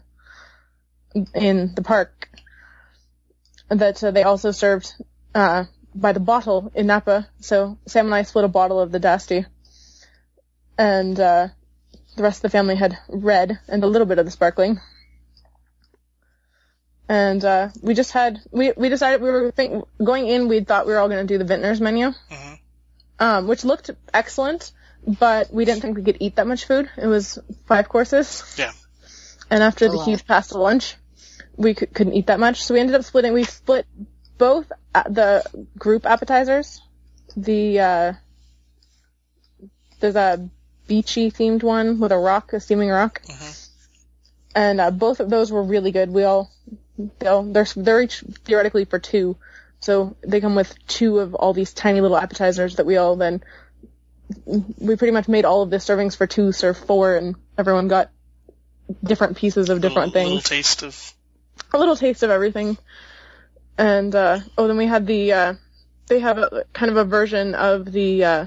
in the park that uh, they also served, uh, by the bottle in Napa. So Sam and I split a bottle of the d'Asti. And, uh, the rest of the family had red and a little bit of the sparkling. and uh, we just had we we decided we were think, going in. We thought we were all going to do the vintners menu, hmm um, which looked excellent, but we didn't think we could eat that much food. It was five courses. Yeah. And after A the lot. huge pasta lunch, we c- couldn't eat that much, so we ended up splitting. We split both uh, the group appetizers. The uh, there's a beachy themed one with a rock, a steaming rock, Mhm. and uh, both of those were really good. We all they'll, they're they're each theoretically for two, so they come with two of all these tiny little appetizers that we all then we pretty much made all of the servings for two serve four, and everyone got different pieces of different little, things Little taste of. A little taste of everything. And uh oh, then we had the uh they have a kind of a version of the uh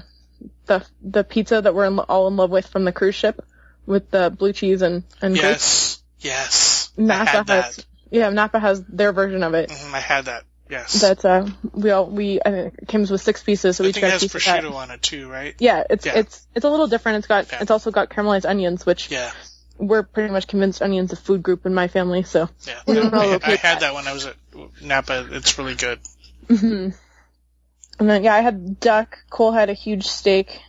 the the pizza that we're in, all in love with from the cruise ship with the blue cheese and and. Yes. Yes. Napa had that. has yeah Napa has their version of it. Mhm, I had that. Yes. That's uh we all we I think it comes with six pieces so we each got a piece of that. prosciutto on it too, right? Yeah, it's Yeah. it's it's a little different. It's got Yeah. it's also got caramelized onions, which Yeah. We're pretty much convinced onions a food group in my family. So Yeah. We don't know I, I had that. when I was at Napa. It's really good. hmm And then yeah, I had duck. Cole had a huge steak.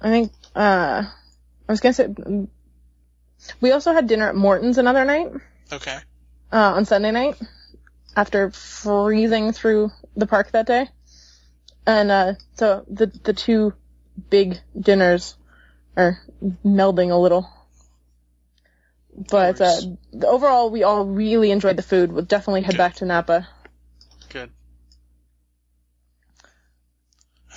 I think uh I was gonna say we also had dinner at Morton's another night Okay. uh, on Sunday night after freezing through the park that day, and uh so the the two big dinners are melding a little. But uh, overall, we all really enjoyed the food. We'll definitely head Good. back to Napa. Good.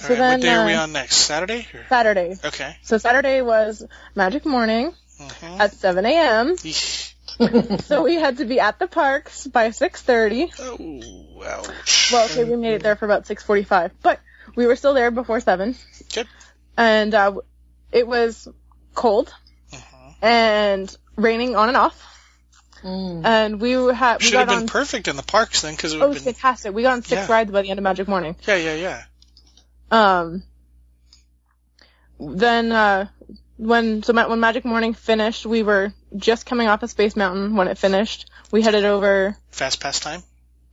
All So right. then, what day are we uh, on next? Saturday? Or? Saturday. Okay. So Saturday was Magic Morning Mhm. at 7 a.m. (laughs) So we had to be at the parks by 6:30. Oh, ouch. Well, okay, we made it there for about 6:45, but we were still there before 7. Good. And uh, it was cold Mhm. and raining on and off. Mm. And we had we Should got have been on. perfect in the parks then, because it oh, would it was been. fantastic. We got on six Yeah. rides by the end of Magic Morning. Yeah, yeah, yeah. Um. Then uh, when so when Magic Morning finished, we were just coming off of Space Mountain when it finished. We headed over Fast pass time.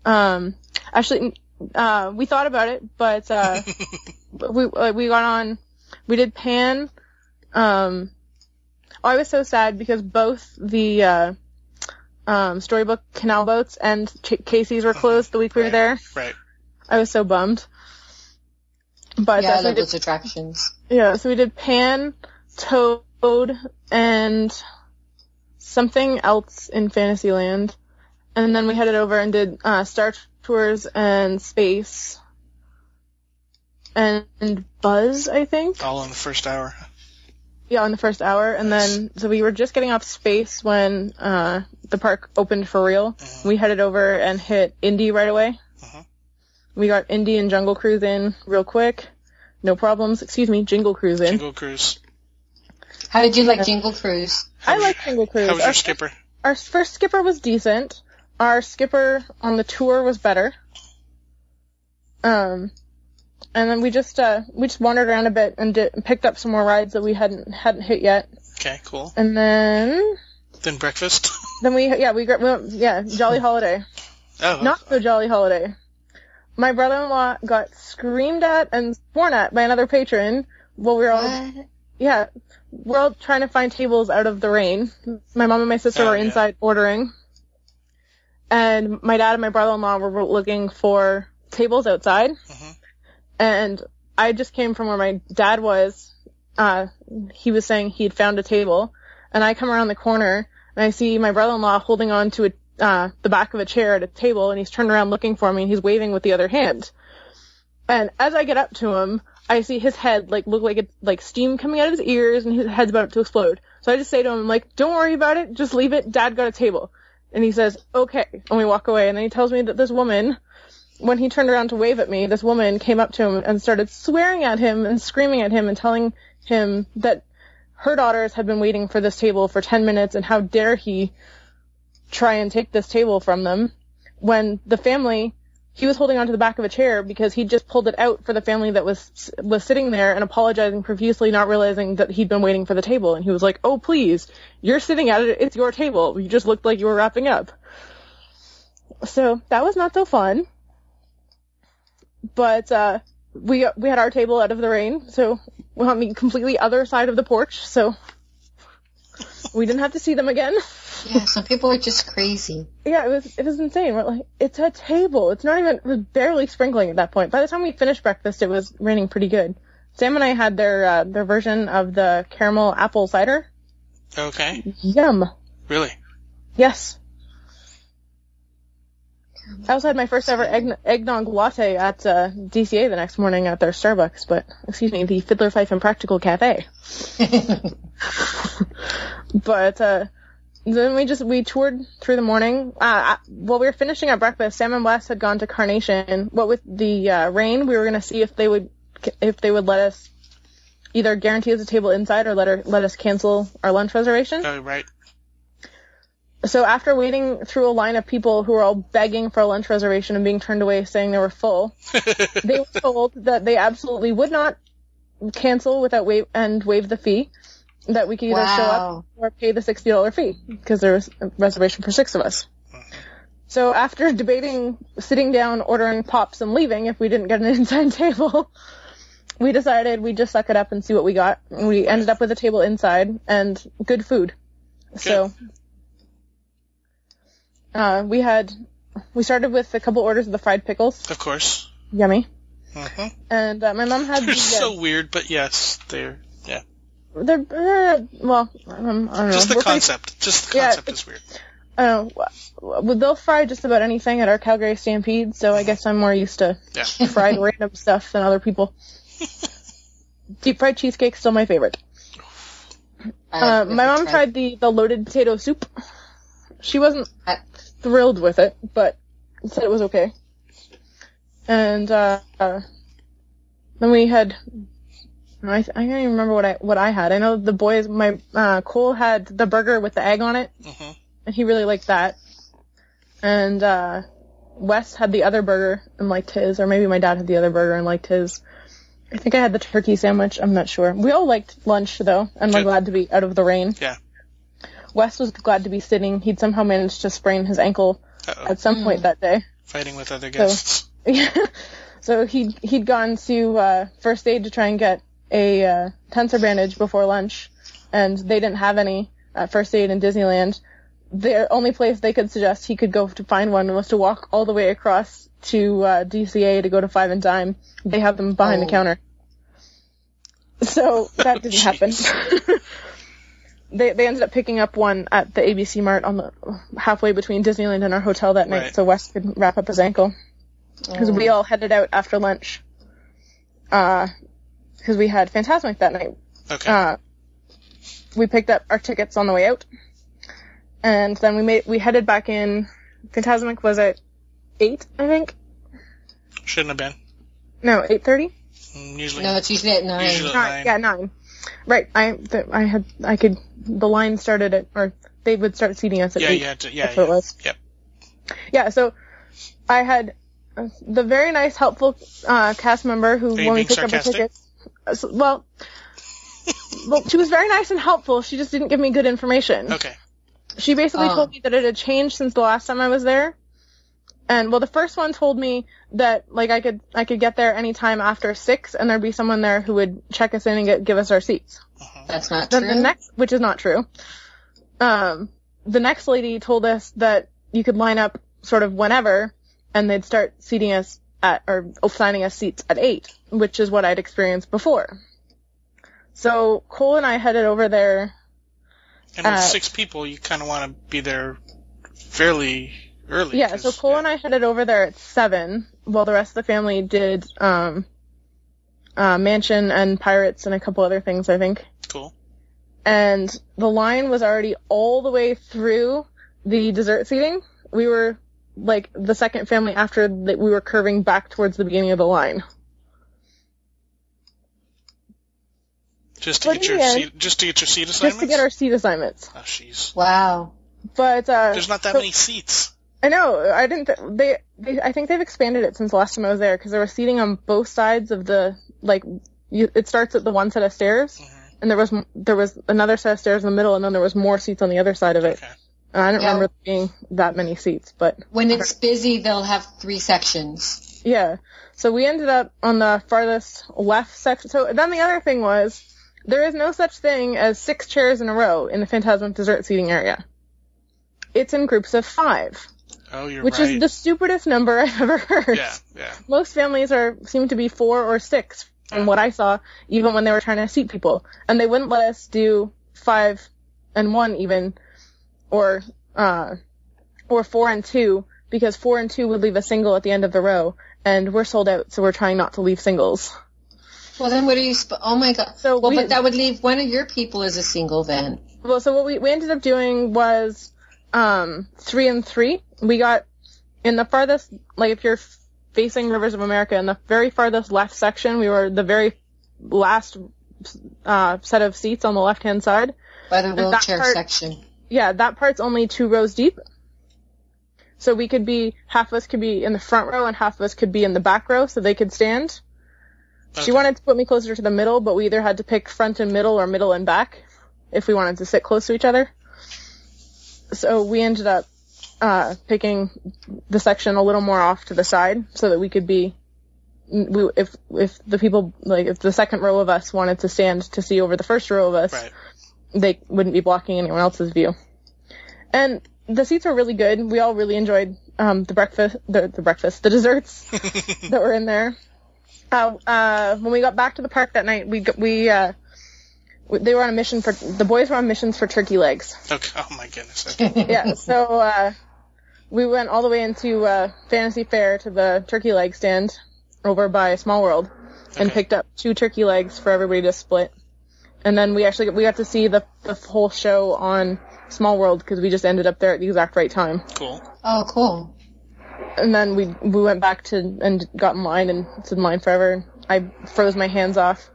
Um, actually, uh, we thought about it, but uh, (laughs) we uh, we got on. We did Pan. Um, oh, I was so sad because both the uh, um, storybook canal boats and Ch- Casey's were closed the week we were Right. there. right. I was so bummed. But yeah, uh, I love did, those attractions. yeah, so we did Pan, Toad, and something else in Fantasyland. And then we headed over and did uh, Star Tours and Space. And, and Buzz, I think. All in the first hour. Yeah, in the first hour. And then, so we were just getting off Space when uh, the park opened for real. Mhm. We headed over and hit Indy right away. Mhm. We got Indy and Jungle Cruise in real quick. No problems. Excuse me, Jingle Cruise in. Jingle Cruise. How did you like Jingle Cruise? How I was like your- Jingle Cruise. How was Our your skipper? Our first skipper was decent. Our skipper on the tour was better. Um, and then we just uh we just wandered around a bit and did, picked up some more rides that we hadn't hadn't hit yet. Okay, cool. And then Then breakfast. (laughs) then we yeah we got we went, yeah Jolly Holiday, (laughs) Oh, not so Jolly Holiday. My brother-in-law got screamed at and sworn at by another patron while we were all What? yeah, we're all trying to find tables out of the rain. My mom and my sister Oh, were yeah. inside ordering. And my dad and my brother-in-law were looking for tables outside. Mhm. And I just came from where my dad was. Uh, he was saying he'd found a table. And I come around the corner and I see my brother-in-law holding on to a, uh, the back of a chair at a table and he's turned around looking for me and he's waving with the other hand. And as I get up to him, I see his head like look like it's like steam coming out of his ears and his head's about to explode. So I just say to him, I'm like, don't worry about it, just leave it, dad got a table. And he says, okay. And we walk away and then he tells me that this woman, when he turned around to wave at me, this woman came up to him and started swearing at him and screaming at him and telling him that her daughters had been waiting for this table for 10 minutes and how dare he try and take this table from them when the family he was holding onto the back of a chair because he just pulled it out for the family that was was sitting there and apologizing profusely, not realizing that he'd been waiting for the table. And he was like, "Oh, please, you're sitting at it. It's your table. You just looked like you were wrapping up." So that was not so fun. But uh, we we had our table out of the rain, so well, I mean completely other side of the porch, so we didn't have to see them again. Yeah, some people are just crazy. Yeah, it was it was insane. We're like, it's a table. It's not even it was barely sprinkling at that point. By the time we finished breakfast, it was raining pretty good. Sam and I had their uh, their version of the caramel apple cider. Okay. Yum. Really? Yes. I also had my first ever egg- eggnog latte at uh, DCA the next morning at their Starbucks, but excuse me, the Fiddler Fifer and Practical Cafe. (laughs) but uh, then we just we toured through the morning. Uh, while we were finishing our breakfast, Sam and Wes had gone to Carnation. What with the uh, rain, we were gonna see if they would if they would let us either guarantee us a table inside or let her, let us cancel our lunch reservation. Oh, right. So after waiting through a line of people who were all begging for a lunch reservation and being turned away saying they were full, (laughs) they were told that they absolutely would not cancel without waive and waive the fee. That we could either show up or pay the sixty dollar fee because there was a reservation for six of us. So after (laughs) debating sitting down, ordering pops, and leaving if we didn't get an (laughs) inside table, we decided we'd just suck it up and see what we got. We ended up with a table inside and good food. So uh, we had we started with a couple orders of the fried pickles, Of course. yummy, hmm and uh, my mom had They're the. so weird, but yes, they're yeah. they're uh, well, um, I don't know. Just the We're pretty- concept. Just the Yeah, concept is weird. I don't know. They'll fry just about anything at our Calgary Stampede, so I guess I'm more used to Yeah. (laughs) fried random stuff than other people. (laughs) Deep fried cheesecake's still my favorite. Uh, my mom tried the, the loaded potato soup. She wasn't I- thrilled with it, but said it was okay. And uh, uh, then we had. I, I can't even remember what I what I had. I know the boys. My uh, Cole had the burger with the egg on it, hmm and he really liked that. And uh, Wes had the other burger and liked his, or maybe my dad had the other burger and liked his. I think I had the turkey sandwich. I'm not sure. We all liked lunch though, and we're glad to be out of the rain. Yeah. Wes was glad to be sitting. He'd somehow managed to sprain his ankle Uh-oh. at some point that day. Fighting with other guests. (laughs) Yeah. so he'd he'd gone to uh, first aid to try and get a uh, tensor bandage before lunch, and they didn't have any at first aid in Disneyland. The only place they could suggest he could go to find one was to walk all the way across to uh, DCA to go to Five and Dime. They have them behind Oh. the counter. So that didn't (laughs) happen. They they ended up picking up one at the ABC Mart on the halfway between Disneyland and our hotel that night, Right. so Wes could wrap up his ankle because we all headed out after lunch. Uh, because we had Fantasmic that night. Okay. Uh, we picked up our tickets on the way out, and then we made we headed back in. Fantasmic was at eight, I think. Shouldn't have been. No, eight thirty. Mm, Usually. No, it's usually at nine. Usually- Nine. Nine. Yeah, nine. Right. I th- I had I could the line started at or they would start seating us at yeah, eight. you had to. Yeah, That's what it was. Yep. Yeah. So I had uh, the very nice, helpful uh, cast member who Are you when we being picked up the tickets. uh, so- well, well, she was very nice and helpful. She just didn't give me good information. Okay. She basically Oh. told me that it had changed since the last time I was there. And well, the first one told me that like I could I could get there anytime after six, and there'd be someone there who would check us in and get, give us our seats. That's not Then true. the next, which is not true. Um, the next lady told us that you could line up sort of whenever, and they'd start seating us at or assigning us seats at eight, which is what I'd experienced before. So Cole and I headed over there. And with Uh, six people, you kind of want to be there fairly early. Yeah, so Cole and I headed over there at seven, while the rest of the family did um, uh, Mansion and Pirates and a couple other things, I think. Cool. and the line was already all the way through the dessert seating. We were like the second family after that we were curving back towards the beginning of the line. Just to But get your end- seat, just to get your seat assignments. Just to get our seat assignments. Oh, jeez. wow. But uh There's not that so- many seats. I know, I didn't th- they, they I think they've expanded it since the last time I was there because there was seating on both sides of the like you, it starts at the one set of stairs Mhm. and there was there was another set of stairs in the middle and then there was more seats on the other side of it. Okay. And I don't Yeah. remember being that many seats, but When it's busy, they'll have three sections. yeah. So we ended up on the farthest left section. So then the other thing was, there is no such thing as six chairs in a row in the Fantasmic dessert seating area. It's in groups of five, Oh, you're which right. is the stupidest number (laughs) I've ever heard. yeah, yeah. Most families are seem to be four or six from what I saw, even when they were trying to seat people, and they wouldn't let us do five and one even, or uh, or four and two because four and two would leave a single at the end of the row, and we're sold out, so we're trying not to leave singles. Well, then what are you? Sp- oh my god. So well, we- but that would leave one of your people as a single then. Well, so what we, we ended up doing was um, three and three. We got in the farthest, like if you're facing Rivers of America, in the very farthest left section, we were the very last uh, set of seats on the left hand side. By the that wheelchair part- section. Yeah, that part's only two rows deep. So we could be, half of us could be in the front row and half of us could be in the back row so they could stand. She wanted to put me closer to the middle, but we either had to pick front and middle or middle and back if we wanted to sit close to each other. So we ended up uh, picking the section a little more off to the side so that we could be we, if if the people like if the second row of us wanted to stand to see over the first row of us, Right. they wouldn't be blocking anyone else's view. And the seats were really good. We all really enjoyed um, the breakfast, the, the breakfast, the desserts (laughs) that were in there. Uh, uh, when we got back to the park that night, we we uh, they were on a mission for the boys were on missions for turkey legs. Okay. Oh my goodness. Okay. (laughs) Yeah, so uh, we went all the way into uh, Fantasy Fair to the turkey leg stand over by Small World and Okay. picked up two turkey legs for everybody to split. And then we actually we got to see the the whole show on Small World because we just ended up there at the exact right time. Cool. Oh, cool. And then we we went back to and got in line and stood in line forever. I froze my hands off.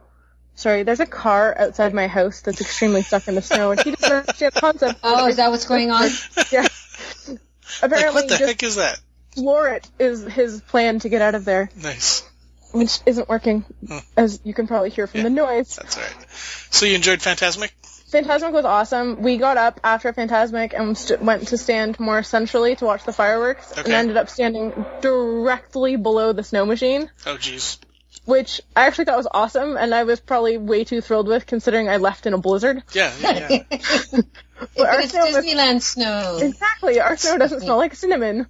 Sorry, there's a car outside my house that's extremely stuck in the snow, and he doesn't understand the concept. Oh, is that what's going on? (laughs) Yeah. Like, Apparently, what the just heck is that? floor it is his plan to get out of there, Nice. which isn't working, Hmm. as you can probably hear from the noise. That's all right. So you enjoyed Fantasmic? Fantasmic was awesome. We got up after Fantasmic and st- went to stand more centrally to watch the fireworks, and ended up standing directly below the snow machine, Oh jeez. Which I actually thought was awesome, and I was probably way too thrilled with considering I left in a blizzard. Yeah, yeah, yeah. (laughs) But (laughs) it's snow was- Disneyland snow. Exactly, our snow doesn't smell like cinnamon.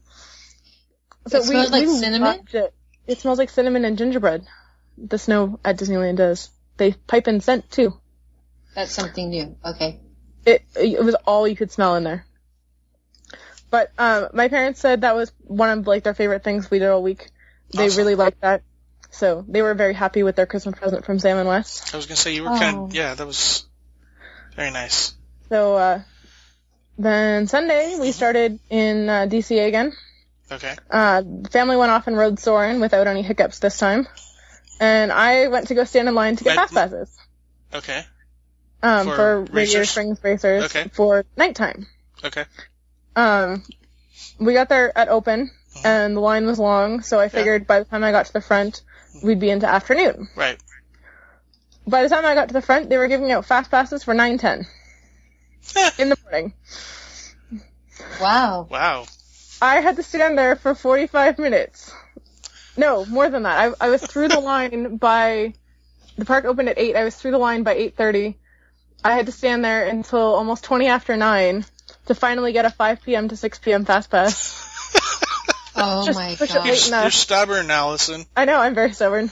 So It smells like cinnamon? It. it smells like cinnamon and gingerbread. The snow at Disneyland does. They pipe in scent too. That's something new. Okay. It it was all you could smell in there. But um, my parents said that was one of like their favorite things we did all week. They Awesome. really liked that, so they were very happy with their Christmas present from Sam and Wes. I was gonna say you were kind Oh. of yeah. That was very nice. So uh, then Sunday we started in uh, DCA again. Okay. Uh, family went off and rode Soarin' without any hiccups this time. And I went to go stand in line to get Right. fast passes. Okay. Um, For for, Radiator racers? Springs racers Okay. for nighttime. Okay. Um, we got there at open Mm-hmm. and the line was long, so I figured by the time I got to the front, we'd be into afternoon. Right. By the time I got to the front, they were giving out fast passes for 9:10 (laughs) in the morning. Wow. Wow. I had to stand there for 45 minutes. No, more than that. I, I was through the (laughs) line by, the park opened at 8. I was through the line by 8.30. I had to stand there until almost 20 after 9 to finally get a 5 p.m. to 6 p.m. fast pass. (laughs) Oh Just my push it god. late. You're stubborn, Allison. I know, I'm very stubborn.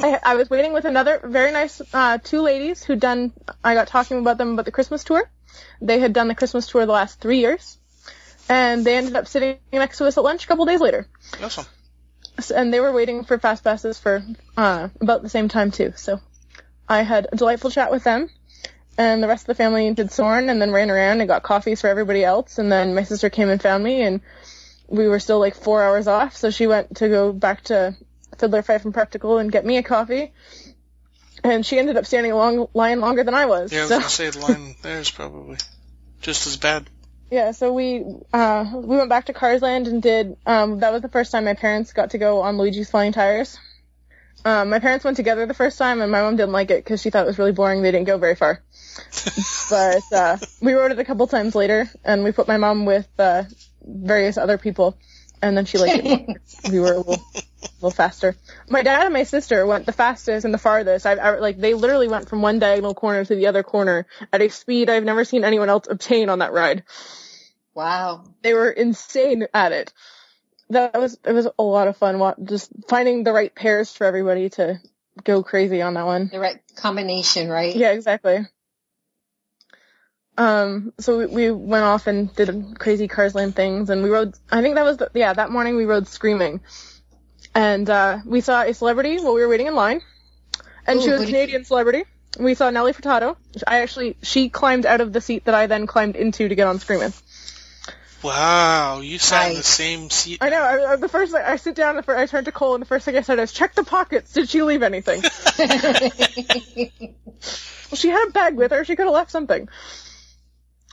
I, I was waiting with another very nice, uh, two ladies who'd done, I got talking about them about the Christmas tour. They had done the Christmas tour the last three years. And they ended up sitting next to us at lunch a couple days later. Awesome. And they were waiting for fast passes for uh, about the same time too. So I had a delightful chat with them, and the rest of the family did Soarin', and then ran around and got coffees for everybody else. And then my sister came and found me, and we were still like four hours off. So she went to go back to Fiddler Fifer and Practical and get me a coffee. And she ended up standing a long line longer than I was. Yeah, I was so. gonna say the line (laughs) there is probably just as bad. Yeah, so we uh we went back to Carsland and did um that was the first time my parents got to go on Luigi's Flying Tires. Um, my parents went together the first time, and my mom didn't like it because she thought it was really boring. They didn't go very far. (laughs) but uh, we rode it a couple times later, and we put my mom with uh, various other people, and then she like (laughs) we were a little, little faster. My dad and my sister went the fastest and the farthest. I've ever like they literally went from one diagonal corner to the other corner at a speed I've never seen anyone else obtain on that ride. Wow. They were insane at it. That was it was a lot of fun. Just finding the right pairs for everybody to go crazy on that one. The right combination, right? Yeah, exactly. Um, so we, we went off and did crazy Cars Land things, and we rode. I think that was the, yeah that morning we rode Screaming, and uh, we saw a celebrity while we were waiting in line, and she was a who did- Canadian celebrity. We saw Nelly Furtado. I actually she climbed out of the seat that I then climbed into to get on Screaming. Wow, you sat in the same seat. I know. I, I- the first thing I sit down, the fir- I turned to Cole, and the first thing I said is, "Check the pockets. Did she leave anything?" (laughs) Well, she had a bag with her. She could have left something.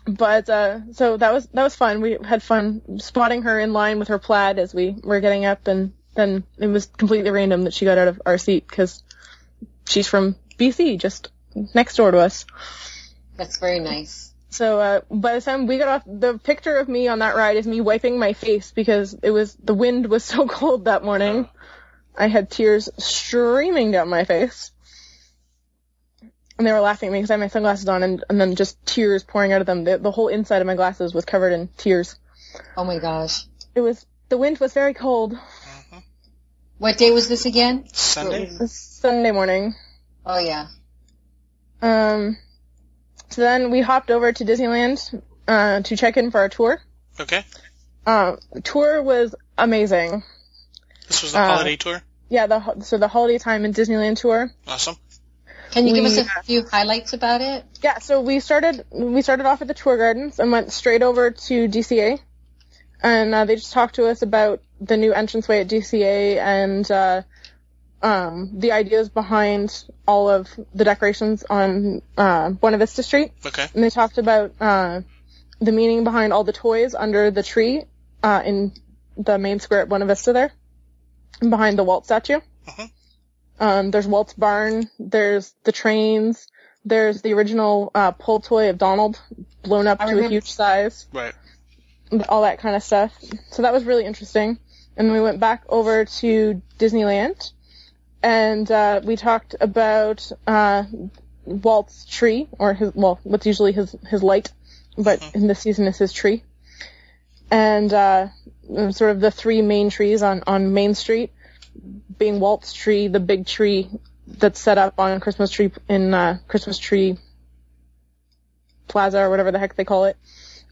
But uh, so that was that was fun. We had fun spotting her in line with her plaid as we were getting up, and then it was completely random that she got out of our seat because she's from BC, just next door to us. That's very nice. So uh, by the time we got off, the picture of me on that ride is me wiping my face because it was the wind was (laughs) so cold that morning. I had tears streaming down my face. And they were laughing at me because I had my sunglasses on and, and then just tears pouring out of them. The, the whole inside of my glasses was covered in tears. Oh my gosh. It was, the wind was very cold. Mhm. What day was this again? Sunday. Sunday morning. Oh yeah. Um, so then we hopped over to Disneyland, uh, to check in for our tour. Okay. Uh, tour was amazing. This was the Uh, holiday tour. Yeah, the so the holiday time in Disneyland tour. Awesome. Can you give us a few highlights about it? Yeah, so we started we started off at the tour gardens and went straight over to DCA, and uh, they just talked to us about the new entranceway at DCA and uh, um, the ideas behind all of the decorations on uh, Buena Vista Street. Okay. And they talked about uh, the meaning behind all the toys under the tree uh, in the main square at Buena Vista there, behind the Walt statue. Mhm. Um, there's Walt's barn. There's the trains. There's the original uh, pull toy of Donald blown up I to a huge size. Right. All that kind of stuff. So that was really interesting. And we went back over to Disneyland, and uh, we talked about uh, Walt's tree, or his well, what's usually his his light, but Mhm. in this season is his tree, and uh, sort of the three main trees on on Main Street, being Walt's tree, the big tree that's set up on Christmas tree in uh, Christmas tree plaza or whatever the heck they call it,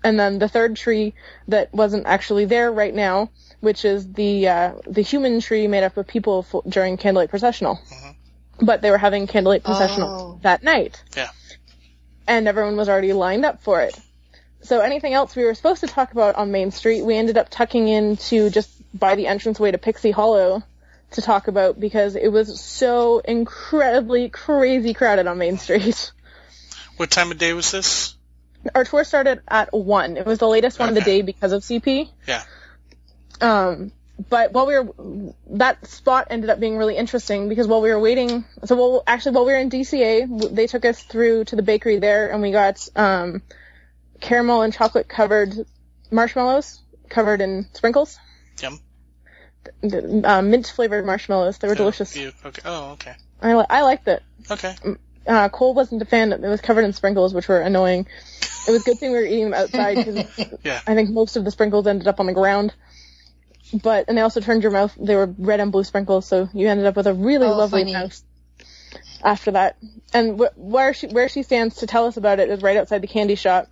and then the third tree that wasn't actually there right now, which is the uh, the human tree made up of people f- during candlelight processional. Mhm. But they were having candlelight processional Oh. that night. Yeah. And everyone was already lined up for it. So anything else we were supposed to talk about on Main Street, we ended up tucking into just by the entranceway to Pixie Hollow to talk about because it was so incredibly crazy crowded on Main Street. What time of day was this? Our tour started at one. It was the latest one of the day because of CP. Yeah. Um, but while we were, that spot ended up being really interesting because while we were waiting, so well, actually while we were in DCA, they took us through to the bakery there and we got, um, caramel and chocolate covered marshmallows covered in sprinkles. Yum. The, uh, mint flavored marshmallows. They were Oh, delicious. you- okay. Oh, okay. I, li- I liked it. Okay. Uh, Cole wasn't a fan. It was covered in sprinkles, which were annoying. It was a good thing we were eating them outside because (laughs) Yeah. I think most of the sprinkles ended up on the ground. But and they also turned your mouth. They were red and blue sprinkles, so you ended up with a really Oh, lovely funny. mouth after that. And wh- where she where she stands to tell us about it is right outside the candy shop,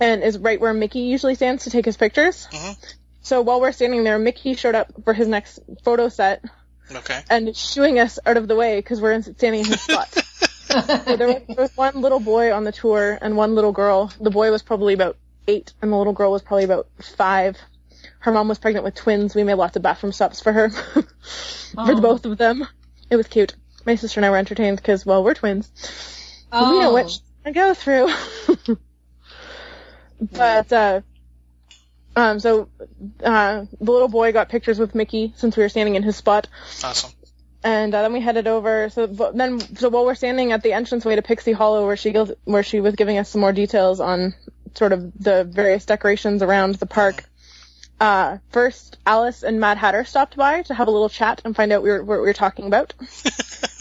and is right where Mickey usually stands to take his pictures. Mhm. So while we're standing there, Mickey showed up for his next photo set Okay. and shooing us out of the way because we're in, standing in his (laughs) spot. So there, was, there was one little boy on the tour and one little girl. The boy was probably about eight, and the little girl was probably about five. Her mom was pregnant with twins. We made lots of bathroom stops for her, (laughs) for the Oh. both of them. It was cute. My sister and I were entertained because, well, we're twins. oh. We know what I go through. (laughs) but uh, um, so uh, the little boy got pictures with Mickey since we were standing in his spot. Awesome. And uh, then we headed over. So but then, so while we're standing at the entranceway to Pixie Hollow, where she where she was giving us some more details on sort of the various decorations around the park. Uh, first, Alice and Mad Hatter stopped by to have a little chat and find out we were, what we were talking about. (laughs)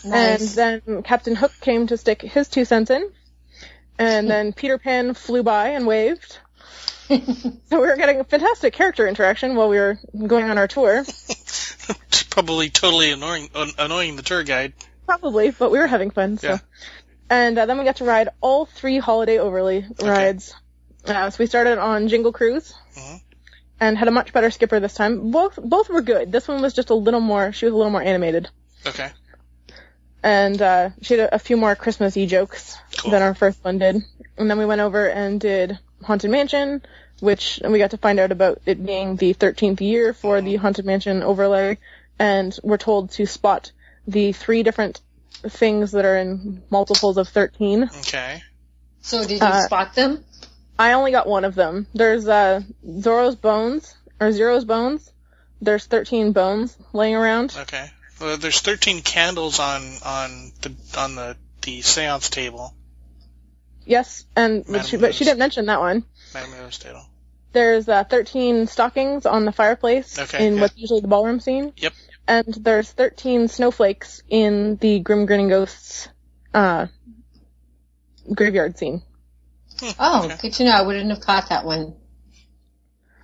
Nice. And then Captain Hook came to stick his two cents in. And (laughs) then Peter Pan flew by and waved. So we were getting a fantastic character interaction while we were going on our tour. (laughs) Probably totally annoying, an- annoying the tour guide. Probably, but we were having fun. So. Yeah. And uh, then we got to ride all three holiday overlay rides. Uh, so we started on Jingle Cruise. Mhm. And had a much better skipper this time. Both both were good. This one was just a little more. She was a little more animated, Okay. and uh, she had a, a few more Christmassy jokes Cool. than our first one did. And then we went over and did Haunted Mansion, which we got to find out about it being the 13th year for the Haunted Mansion overlay, and we're told to spot the three different things that are in multiples of 13. Okay. So did you Uh, spot them? I only got one of them. There's uh Zoro's bones or Zero's bones. There's 13 bones laying around. Okay. Well, there's 13 candles on on the on the the séance table. Yes, and but she, but she didn't mention that one. Madame Rose table. There's uh, 13 stockings on the fireplace Okay, in yeah. what's usually the ballroom scene. Yep. And there's 13 snowflakes in the Grim Grinning Ghosts uh, graveyard scene. Oh, okay. good to know. I wouldn't have caught that one.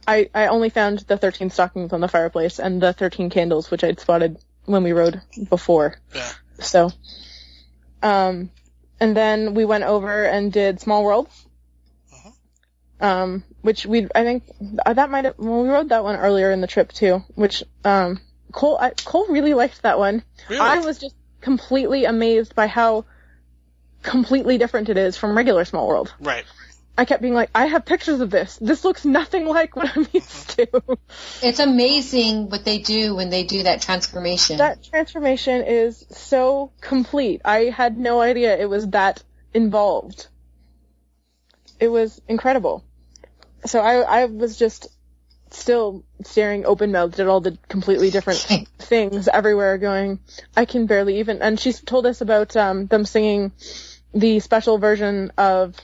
I, I only found the 13 stockings on the fireplace and the 13 candles, which I'd spotted when we rode before. Yeah. So, um, and then we went over and did Small World. Uh-huh. Um, which we, I think, uh, that might have, well, we rode that one earlier in the trip too, which, um, Cole, I, Cole really liked that one. Really? I was just completely amazed by how completely different it is from regular Small World. Right. I kept being like, I have pictures of this. This looks nothing like what I'm (laughs) used to. It's amazing what they do when they do that transformation. that transformation is so complete. I had no idea it was that involved. It was incredible. So I, I was just still staring open mouthed at all the completely different (laughs) things everywhere going, I can barely even, and she's told us about, um, them singing the special version of,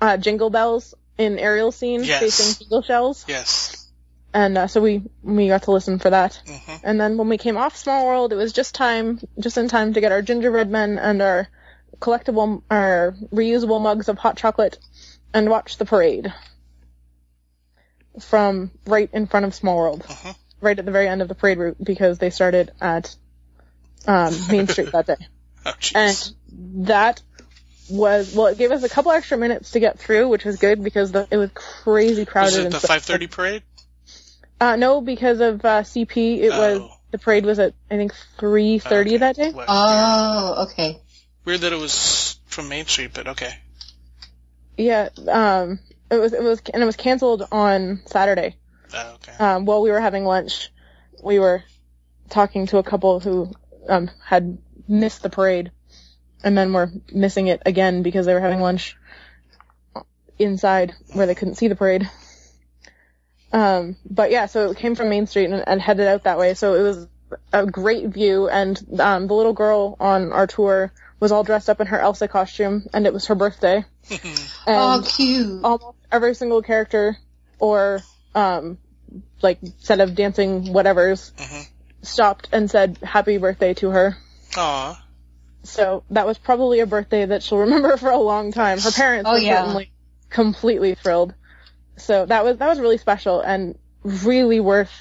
uh, Jingle Bells in Ariel's scene. Yes. Sing Jingle Shells. Yes. And, uh, so we, we got to listen for that. hmm And then when we came off Small World, it was just time, just in time to get our gingerbread men and our collectible, our reusable mugs of hot chocolate and watch the parade from right in front of Small World, Mhm. right at the very end of the parade route because they started at um, Main Street that day. (laughs) Oh, jeez. And that was well, it gave us a couple extra minutes to get through, which was good because the, it was crazy crowded. Was it the 5:30 parade? Uh, no, because of uh, CP, it was Oh. the parade was at I think three thirty Okay. that day. Oh, okay. Weird that it was from Main Street, but okay. Yeah, um, it was it was and it was canceled on Saturday. Oh, okay. Um, while we were having lunch, we were talking to a couple who um had missed the parade, and then were missing it again because they were having lunch inside where they couldn't see the parade. Um, but yeah, so it came from Main Street and, and headed out that way. So it was a great view, and um, the little girl on our tour was all dressed up in her Elsa costume, and it was her birthday. Oh, (laughs) And cute. almost every single character or um like set of dancing whatevers Mhm. stopped and said happy birthday to her. Aw. So that was probably a birthday that she'll remember for a long time. Her parents Oh, were yeah. certainly completely thrilled. So that was that was really special and really worth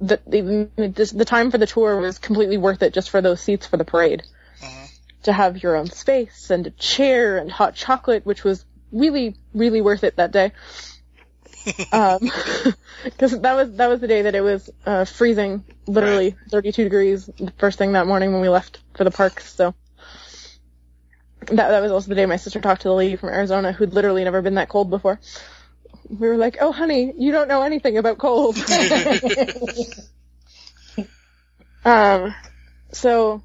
the the, the time for the tour was completely worth it just for those seats for the parade. Mhm. To have your own space and a chair and hot chocolate, which was really really worth it that day. Um, (laughs) because that was that was the day that it was uh, freezing, literally 32 degrees the first thing that morning when we left for the parks. So that that was also the day my sister talked to the lady from Arizona who'd literally never been that cold before. We were like, "Oh, honey, you don't know anything about cold." (laughs) um, so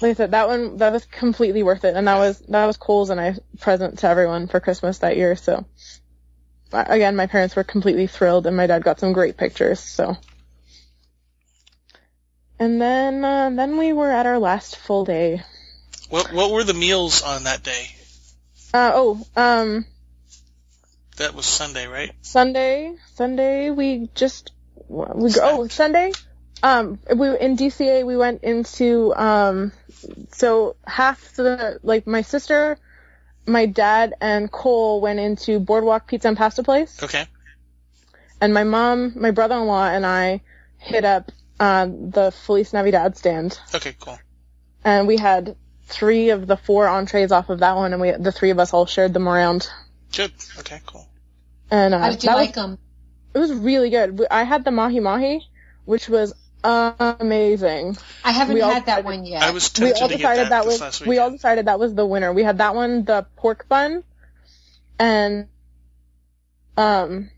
like I said, that one that was completely worth it, and that was that was Cole's and I present to everyone for Christmas that year. So again, my parents were completely thrilled, and my dad got some great pictures. So And then, uh, then we were at our last full day. What what were the meals on that day? Uh, oh, um, That was Sunday, right? Sunday, Sunday, we just, we go, oh, Sunday, um, we, in DCA, we went into, um, so half the, like, my sister, my dad, and Cole went into Boardwalk Pizza and Pasta Place, Okay. and my mom, my brother-in-law, and I hit up, uh, the Feliz Navidad stand, Okay, cool. and we had three of the four entrees off of that one, and we, the three of us all shared them around, Good. Okay, cool. and, uh, How did you that was- like them? It was really good. I had the mahi mahi, which was amazing. I haven't we all had that tried- one yet. I was We tempted all to get decided that, that, this was last we all decided that was the winner. We had that one, the pork bun, and um,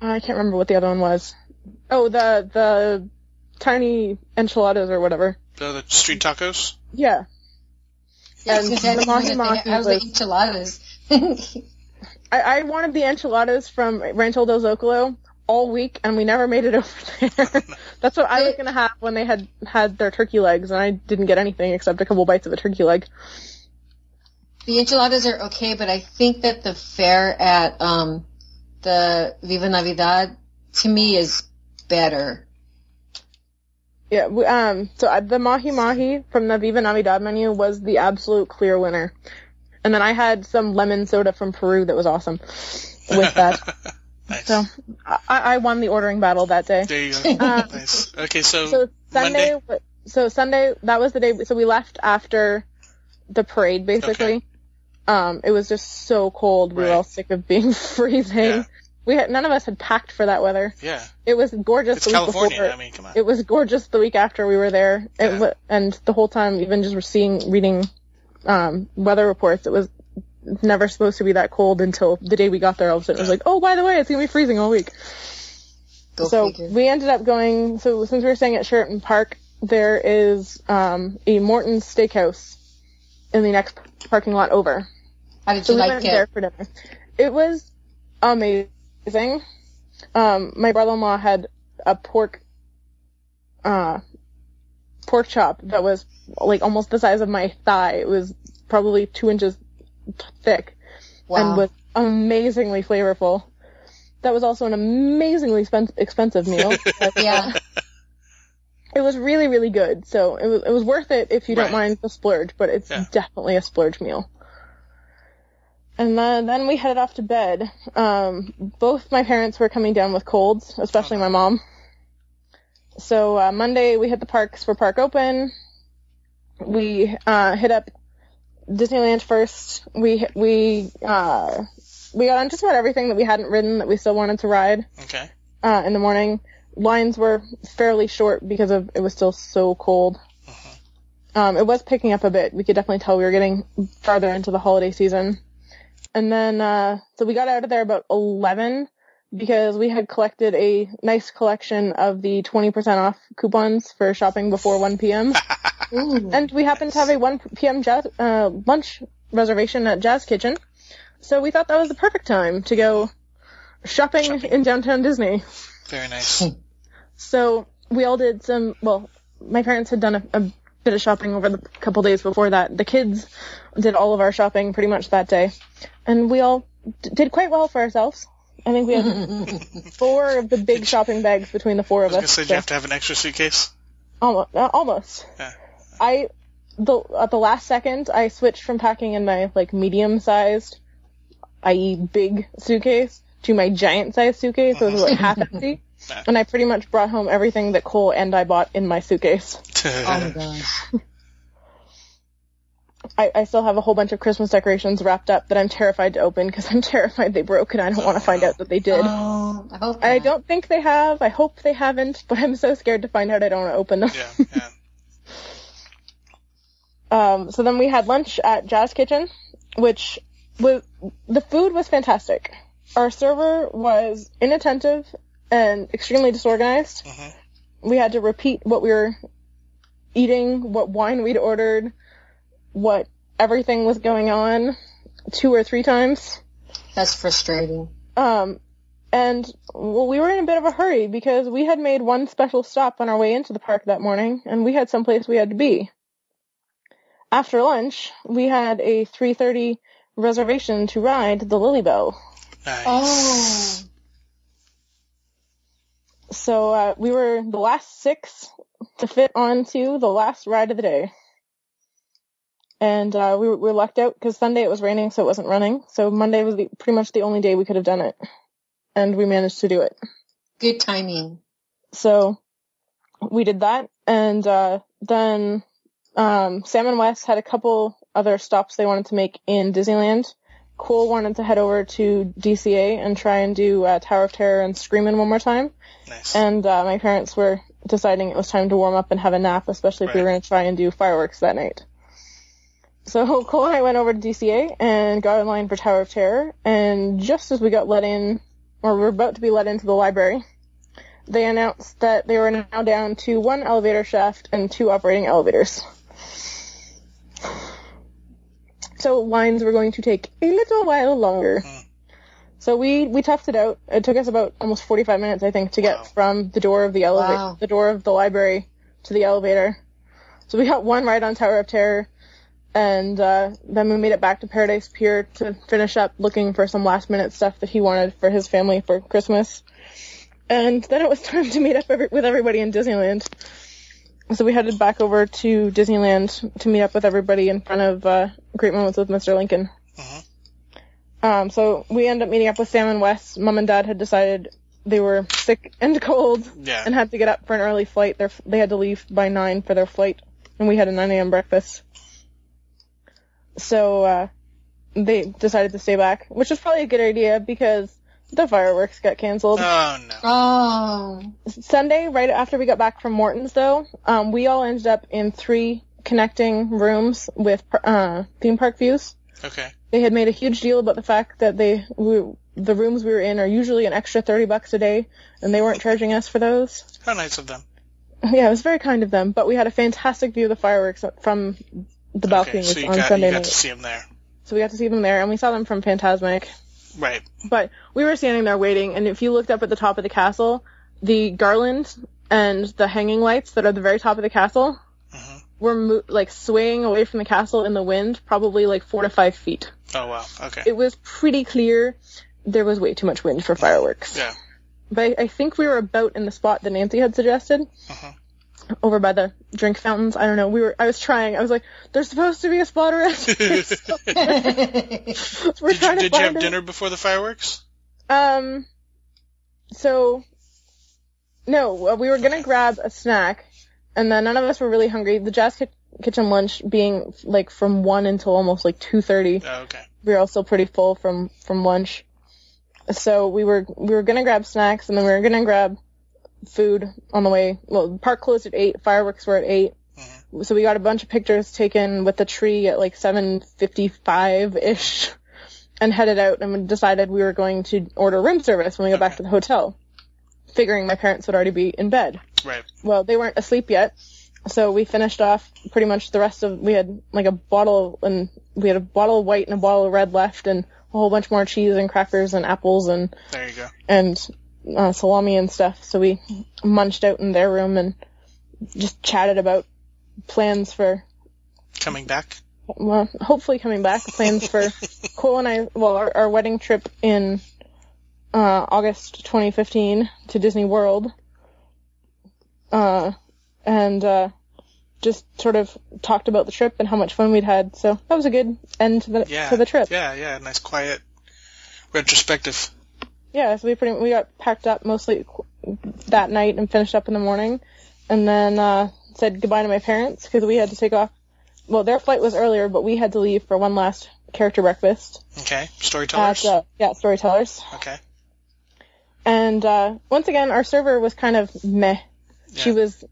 I can't remember what the other one was. Oh, the the tiny enchiladas or whatever. The, the street tacos. Yeah, Yeah, I was and I the mahi mahi I was was- the enchiladas. (laughs) I, I wanted the enchiladas from Rancho del Zocalo all week, and we never made it (laughs) over there. That's what I was gonna have when they had had their turkey legs, and I didn't get anything except a couple bites of a turkey leg. the enchiladas are okay, but I think that the fare at um the Viva Navidad to me is better. Yeah, we, um, so uh, the mahi mahi from the Viva Navidad menu was the absolute clear winner. And then I had some lemon soda from Peru that was awesome with that. (laughs) nice. so I, I won the ordering battle that day. there you go. (laughs) Uh, nice. Okay, so, So Sunday, Monday? so Sunday, that was the day, so we left after the parade basically. Um, it was just so cold. We were all sick of being (laughs) freezing. Yeah. We had, none of us had packed for that weather. yeah, It was gorgeous it's the week California. before. I mean, come on. It was gorgeous the week after we were there, it Yeah. and the whole time, even just seeing, reading um, weather reports, it was never supposed to be that cold until the day we got there. All of a sudden, it was like, oh, by the way, it's gonna be freezing all week. Go so figure. we ended up going. So since we were staying at Sheraton Park, there is um, a Morton's Steakhouse in the next parking lot over. How did So you we like went there it? for dinner. It was amazing. Um, my brother-in-law had a pork, uh, pork chop that was like almost the size of my thigh. It was probably two inches thick Wow. and was amazingly flavorful. That was also an amazingly spen- expensive meal. (laughs) yeah. it was really, really good. So it was it was worth it if you don't mind the splurge, but it's Yeah. definitely a splurge meal. And then then we headed off to bed. Um, both my parents were coming down with colds, especially my mom. So uh, Monday we hit the parks for park open. We uh, hit up Disneyland first. We we uh, we got on just about everything that we hadn't ridden that we still wanted to ride okay. uh, in the morning. Lines were fairly short because of it was still so cold. Um, it was picking up a bit. We could definitely tell we were getting farther into the holiday season. And then, uh, so we got out of there about 11 because we had collected a nice collection of the 20% off coupons for shopping before 1 p.m. (laughs) Ooh. and we happened to have a 1 p.m. Jazz, uh, lunch reservation at Jazz Kitchen. So we thought that was the perfect time to go shopping, Shopping. in downtown Disney. Very nice. So we all did some. Well, my parents had done a, a bit of shopping over the couple days before that. The kids did all of our shopping pretty much that day, and we all d- did quite well for ourselves. I think we have (laughs) four of the big shopping bags between the four I of was gonna us. say, do so- you have to have an extra suitcase? almost, uh, almost. Yeah. I the at the last second I switched from packing in my like medium sized, i.e. big suitcase to my giant sized suitcase. So it was like half empty. (laughs) And I pretty much brought home everything that Cole and I bought in my suitcase. (laughs) Oh my gosh. I, I still have a whole bunch of Christmas decorations wrapped up that I'm terrified to open because I'm (laughs) terrified they broke and I don't want to find out that they did. Oh, I hope. I don't think they have. I hope they haven't, but I'm so scared to find out I don't want to open them. yeah, yeah. (laughs) Um, so then we had lunch at Jazz Kitchen, which was the food was fantastic. Our server was inattentive and extremely disorganized. Mhm. We had to repeat what we were eating, what wine we'd ordered, what everything was going on two or three times. That's frustrating. Um, And well, we were in a bit of a hurry because we had made one special stop on our way into the park that morning, and we had someplace we had to be. After lunch, we had a 3:30 reservation to ride the Lilly Belle. Nice. Oh. So uh, we were the last six to fit onto the last ride of the day. And uh, we, were, we were lucked out because Sunday it was raining, so it wasn't running. So Monday was the, pretty much the only day we could have done it. And we managed to do it. Good timing. So we did that. And uh, then um, Sam and Wes had a couple other stops they wanted to make in Disneyland. Cole wanted to head over to DCA and try and do uh, Tower of Terror and Screamin' one more time. Nice. And uh, my parents were deciding it was time to warm up and have a nap, especially if we were going to try and do fireworks that night. So (laughs) Cole and I went over to DCA and got in line for Tower of Terror. And just as we got let in, or we were about to be let into the library, they announced that they were now down to one elevator shaft and two operating elevators. So lines were going to take a little while longer. Hmm. So we, we toughed it out. It took us about almost 45 minutes, I think, to get Wow. from the door of the elevator, Wow. the door of the library to the elevator. So we got one ride on Tower of Terror, and uh, then we made it back to Paradise Pier to finish up looking for some last minute stuff that he wanted for his family for Christmas. And then it was (laughs) time to meet up every- with everybody in Disneyland. So we headed back over to Disneyland to meet up with everybody in front of uh, Great Moments with Mr. Lincoln. Mhm. Um, so we ended up meeting up with Sam and Wes. Mom and Dad had decided they were sick and (laughs) cold Yeah. and had to get up for an early flight. Their, they had to leave by 9 for their flight, and we had a 9 a.m. breakfast. So, uh, they decided to stay back, which was probably a good idea because the fireworks got canceled. Oh no. Oh. Sunday, right after we got back from Morton's though, um, we all ended up in three connecting rooms with, uh, theme park views. Okay. They had made a huge deal about the fact that they, we, the rooms we were in are usually an extra 30 bucks a day, and they weren't charging us for those. How nice of them. Yeah, it was very kind of them, but we had a fantastic view of the fireworks from the Okay, so you on got Sunday night. to see them there. So we got to see them there, and we saw them from Fantasmic. Right. But we were standing there waiting, and if you looked up at the top of the castle, the garland and the hanging lights that are at the very top of the castle Mhm. were mo- like swaying away from the castle in the wind, probably like four to five feet. Oh wow. Okay. It was pretty clear there was way too much wind for fireworks. Yeah. But I, I think we were about in the spot that Nancy had suggested. Uh-huh. Over by the drink fountains. I don't know. We were, I was trying. I was like, there's supposed to be a spot around (laughs) (laughs) we're Did, trying you, to did you have it. dinner before the fireworks? Um, so, no, uh, we were gonna grab a snack, and then none of us were really hungry. The Jazz Ki- Kitchen lunch being like from one until almost like two thirty. Oh, okay. We were all still pretty full from from lunch, so we were we were gonna grab snacks, and then we were gonna grab food on the way. Well, the park closed at eight. Fireworks were at 8 Mhm. So we got a bunch of pictures taken with the tree at like seven fifty five ish and headed out and we decided we were going to order room service when we got back to the hotel, figuring my parents would already be in bed. Right. Well, they weren't asleep yet, so we finished off pretty much the rest of. We had like a bottle and we had a bottle of white and a bottle of red left, and a whole bunch more cheese and crackers and apples and There you go. and uh, salami and stuff. So we munched out in their room and just chatted about plans for Coming back. well, hopefully coming back. Plans for Cole and I, well, our, our wedding trip in uh, August 2015 to Disney World, uh, and uh, just sort of talked about the trip and how much fun we'd had. So that was a good end to the Yeah. to the trip. Yeah, yeah. Nice, quiet retrospective. Yeah, so we pretty we got packed up mostly that night and finished up in the morning, and then uh, said goodbye to my parents because we had to take off. Well, their flight was earlier, but we had to leave for one last character breakfast Okay. Storytellers. at uh, yeah storytellers. okay. And uh, once again, our server was kind of meh. She was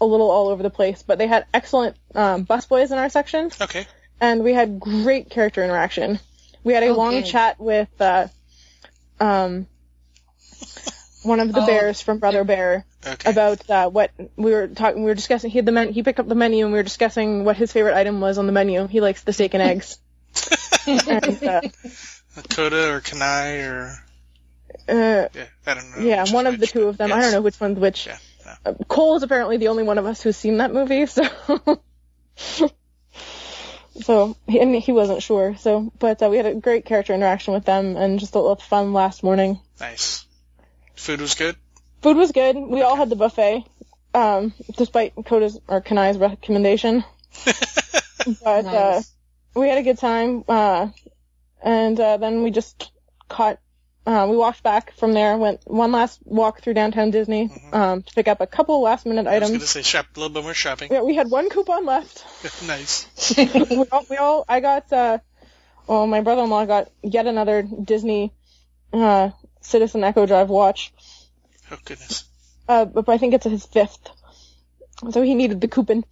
a little all over the place, but they had excellent um, busboys in our section, Okay. and we had great character interaction. We had a Oh, long chat with uh, um, one of the Oh, bears from Brother Bear Okay. about uh, what we were talking. We were discussing. He had the men- He picked up the menu, and we were discussing what his favorite item was on the menu. He likes the steak and eggs. (laughs) and, uh, Koda or Kenai or Uh, Yeah, I don't know. yeah, one of the two of them. I don't know which one's which. Yeah, yeah. Uh, Cole is apparently the only one of us who's seen that movie, so. (laughs) so, he, and he wasn't sure, so, but uh, we had a great character interaction with them and just a little fun last morning. Nice. Food was good. Food was good. We all had the buffet, um, despite Koda's or Kenai's recommendation. (laughs) But uh, we had a good time, uh, and uh, then we just caught. Uh, we walked back from there. Went one last walk through downtown Disney Mhm. um, to pick up a couple last minute I was going items. to say shop a little bit more shopping. Yeah, we had one coupon left. (laughs) (laughs) nice. we, all, we all. I got. Uh, well, my brother-in-law got yet another Disney uh, Citizen Eco-Drive watch. Oh goodness. Uh, but I think it's his fifth. So he needed the coupon.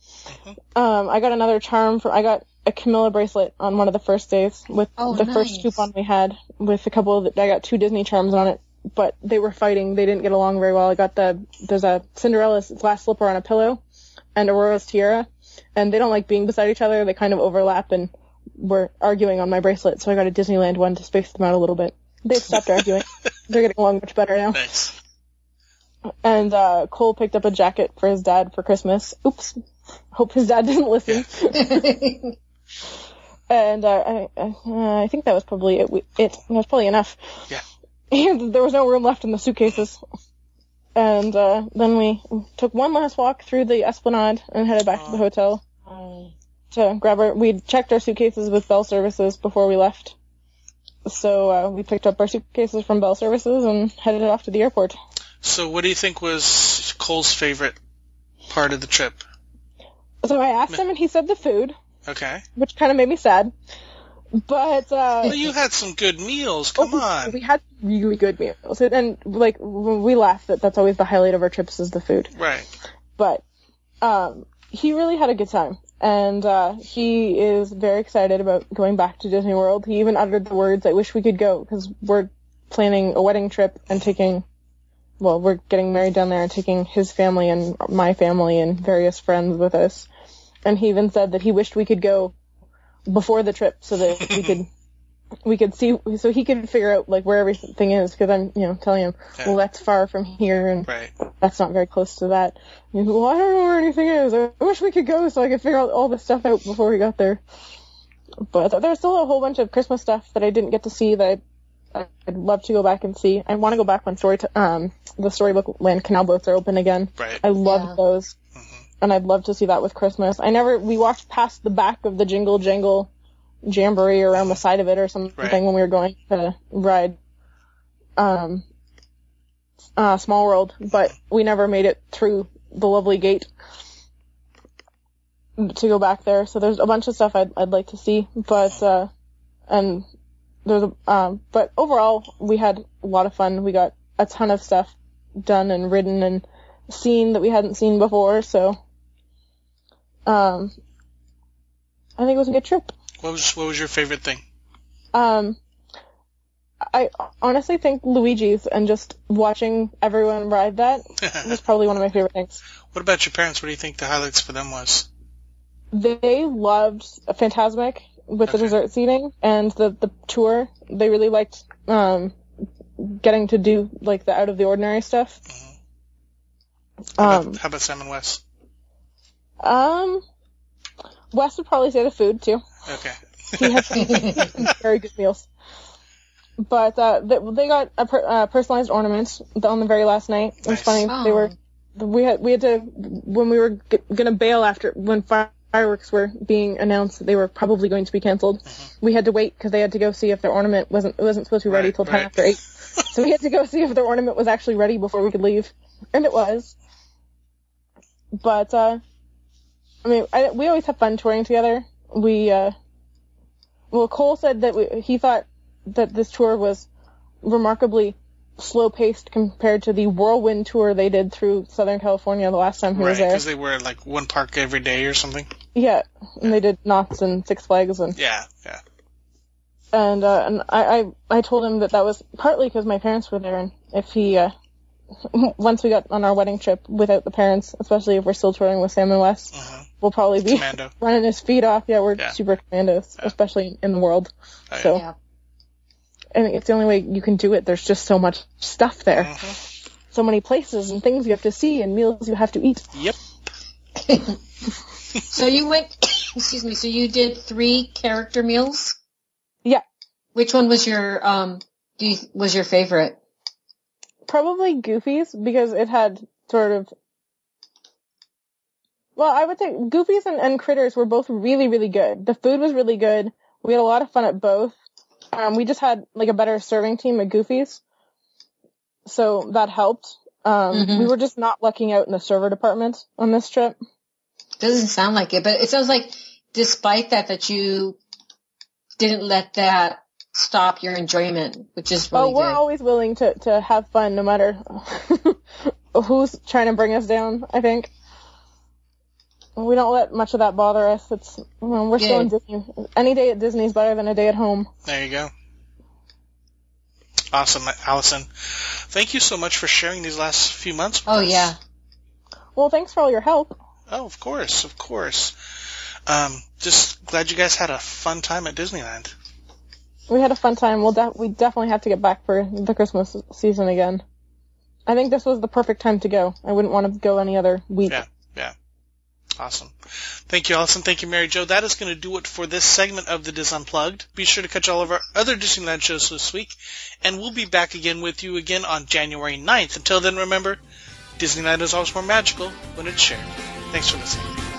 Mhm. Um, I got another charm for, I got a Chamilia bracelet on one of the first days with Oh, the first coupon we had with a couple of, the, I got two Disney charms on it, but they were fighting. They didn't get along very well. I got the, there's a Cinderella's glass slipper on a pillow and Aurora's tiara and they don't like being beside each other. They kind of overlap and were arguing on my bracelet. So I got a Disneyland one to space them out a little bit. They've stopped (laughs) arguing. They're getting along much better now. Nice. And uh, Cole picked up a jacket for his dad for Christmas. Oops. Hope his dad didn't listen. (laughs) (laughs) And uh, I, I, I think that was probably it. We, it that was probably enough. Yeah. And (laughs) there was no room left in the suitcases. And uh, then we took one last walk through the Esplanade and headed back to the hotel to grab our. We checked our suitcases with Bell Services before we left. So uh, we picked up our suitcases from Bell Services and headed off to the airport. So, what do you think was Cole's favorite part of the trip? So I asked him, and he said the food, Okay. which kind of made me sad. But uh, Well, you had some good meals. Come oh, on. we had really good meals, and like we laugh that that's always the highlight of our trips is the food. Right. But um, he really had a good time, and uh, he is very excited about going back to Disney World. He even uttered the words, "I wish we could go," because we're planning a wedding trip and taking. Well, we're getting married down there and taking his family and my family and various friends with us. And he even said that he wished we could go before the trip so that we could (laughs) we could see so he could figure out like where everything is because I'm you know telling him Yeah. well that's far from here and Right. that's not very close to that. And he's, well, I don't know where anything is. I wish we could go so I could figure out all this stuff out before we got there. But there's still a whole bunch of Christmas stuff that I didn't get to see that I, I'd love to go back and see. I want to go back when story t- um the storybook land canal boats are open again. Right. I love Yeah. those. And I'd love to see that with Christmas. I never we walked past the back of the Jingle Jangle Jamboree around the side of it or something Right. when we were going to ride um uh Small World, but we never made it through the lovely gate to go back there. So there's a bunch of stuff I'd I'd like to see, but uh and there's a um but overall we had a lot of fun. We got a ton of stuff done and ridden and seen that we hadn't seen before, so um I think it was a good trip. What was What was your favorite thing? Um, I honestly think Luigi's and just watching everyone ride that (laughs) was probably one of my favorite things. what about your parents? What do you think the highlights for them was? They loved Fantasmic with the dessert seating and the the tour. They really liked um getting to do like the out of the ordinary stuff. How Um, about, how about Sam and Wes? Um, Wes would probably say the food too. Okay. He some (laughs) very good meals. But uh, they, they got a per, uh, personalized ornament on the very last night. It was Nice. funny. They Oh. were we had we had to when we were g- gonna bail after when fireworks were being announced that they were probably going to be canceled. We had to wait because they had to go see if their ornament wasn't it wasn't supposed to be ready Right, till ten right. after eight. so we had to go see if their ornament was actually ready before we could leave, and it was. But uh, I mean, I, we always have fun touring together. We uh, well, Cole said that we, he thought that this tour was remarkably slow paced compared to the whirlwind tour they did through Southern California the last time he right, was there. because they were like one park every day or something. Yeah, and they did Knott's and Six Flags and Yeah, yeah. and uh, and I, I I told him that that was partly because my parents were there, and if he uh, (laughs) once we got on our wedding trip without the parents, especially if we're still touring with Sam and Wes, Mhm. we'll probably be Commando. (laughs) running his feet off. Yeah, we're Yeah. super commandos, Yeah. especially in the world. Oh, yeah. So, Yeah. I mean, it's the only way you can do it. There's just so much stuff there. Mhm. So many places and things you have to see and meals you have to eat. Yep. (laughs) So you went, (coughs) excuse me, so you did three character meals? Yeah. Which one was your, um, do you, was your favorite? Probably Goofy's because it had sort of. Well, I would say Goofy's and, and Critters were both really, really good. The food was really good. We had a lot of fun at both. Um, we just had like a better serving team at Goofy's. so that helped. Um, Mhm. we were just not lucking out in the server department on this trip. Doesn't sound like it, but it sounds like despite that, that you didn't let that stop your enjoyment, which is really oh, we're good. always willing to to have fun, no matter (laughs) who's trying to bring us down. I think we don't let much of that bother us. It's well, we're still in Disney. Any day at Disney is better than a day at home. There you go. Awesome, Allison. Thank you so much for sharing these last few months. With oh us. yeah. Well, thanks for all your help. Oh, of course, of course. Um, just glad you guys had a fun time at Disneyland. We had a fun time. We'll de- we definitely have to get back for the Christmas season again. I think this was the perfect time to go. I wouldn't want to go any other week. Yeah, yeah. Awesome. Thank you, Allison. Thank you, Mary Jo. That is going to do it for this segment of the DIS Unplugged. Be sure to catch all of our other Disneyland shows this week, and we'll be back again with you again on January 9th. Until then, remember, Disneyland is always more magical when it's shared. Thanks for listening.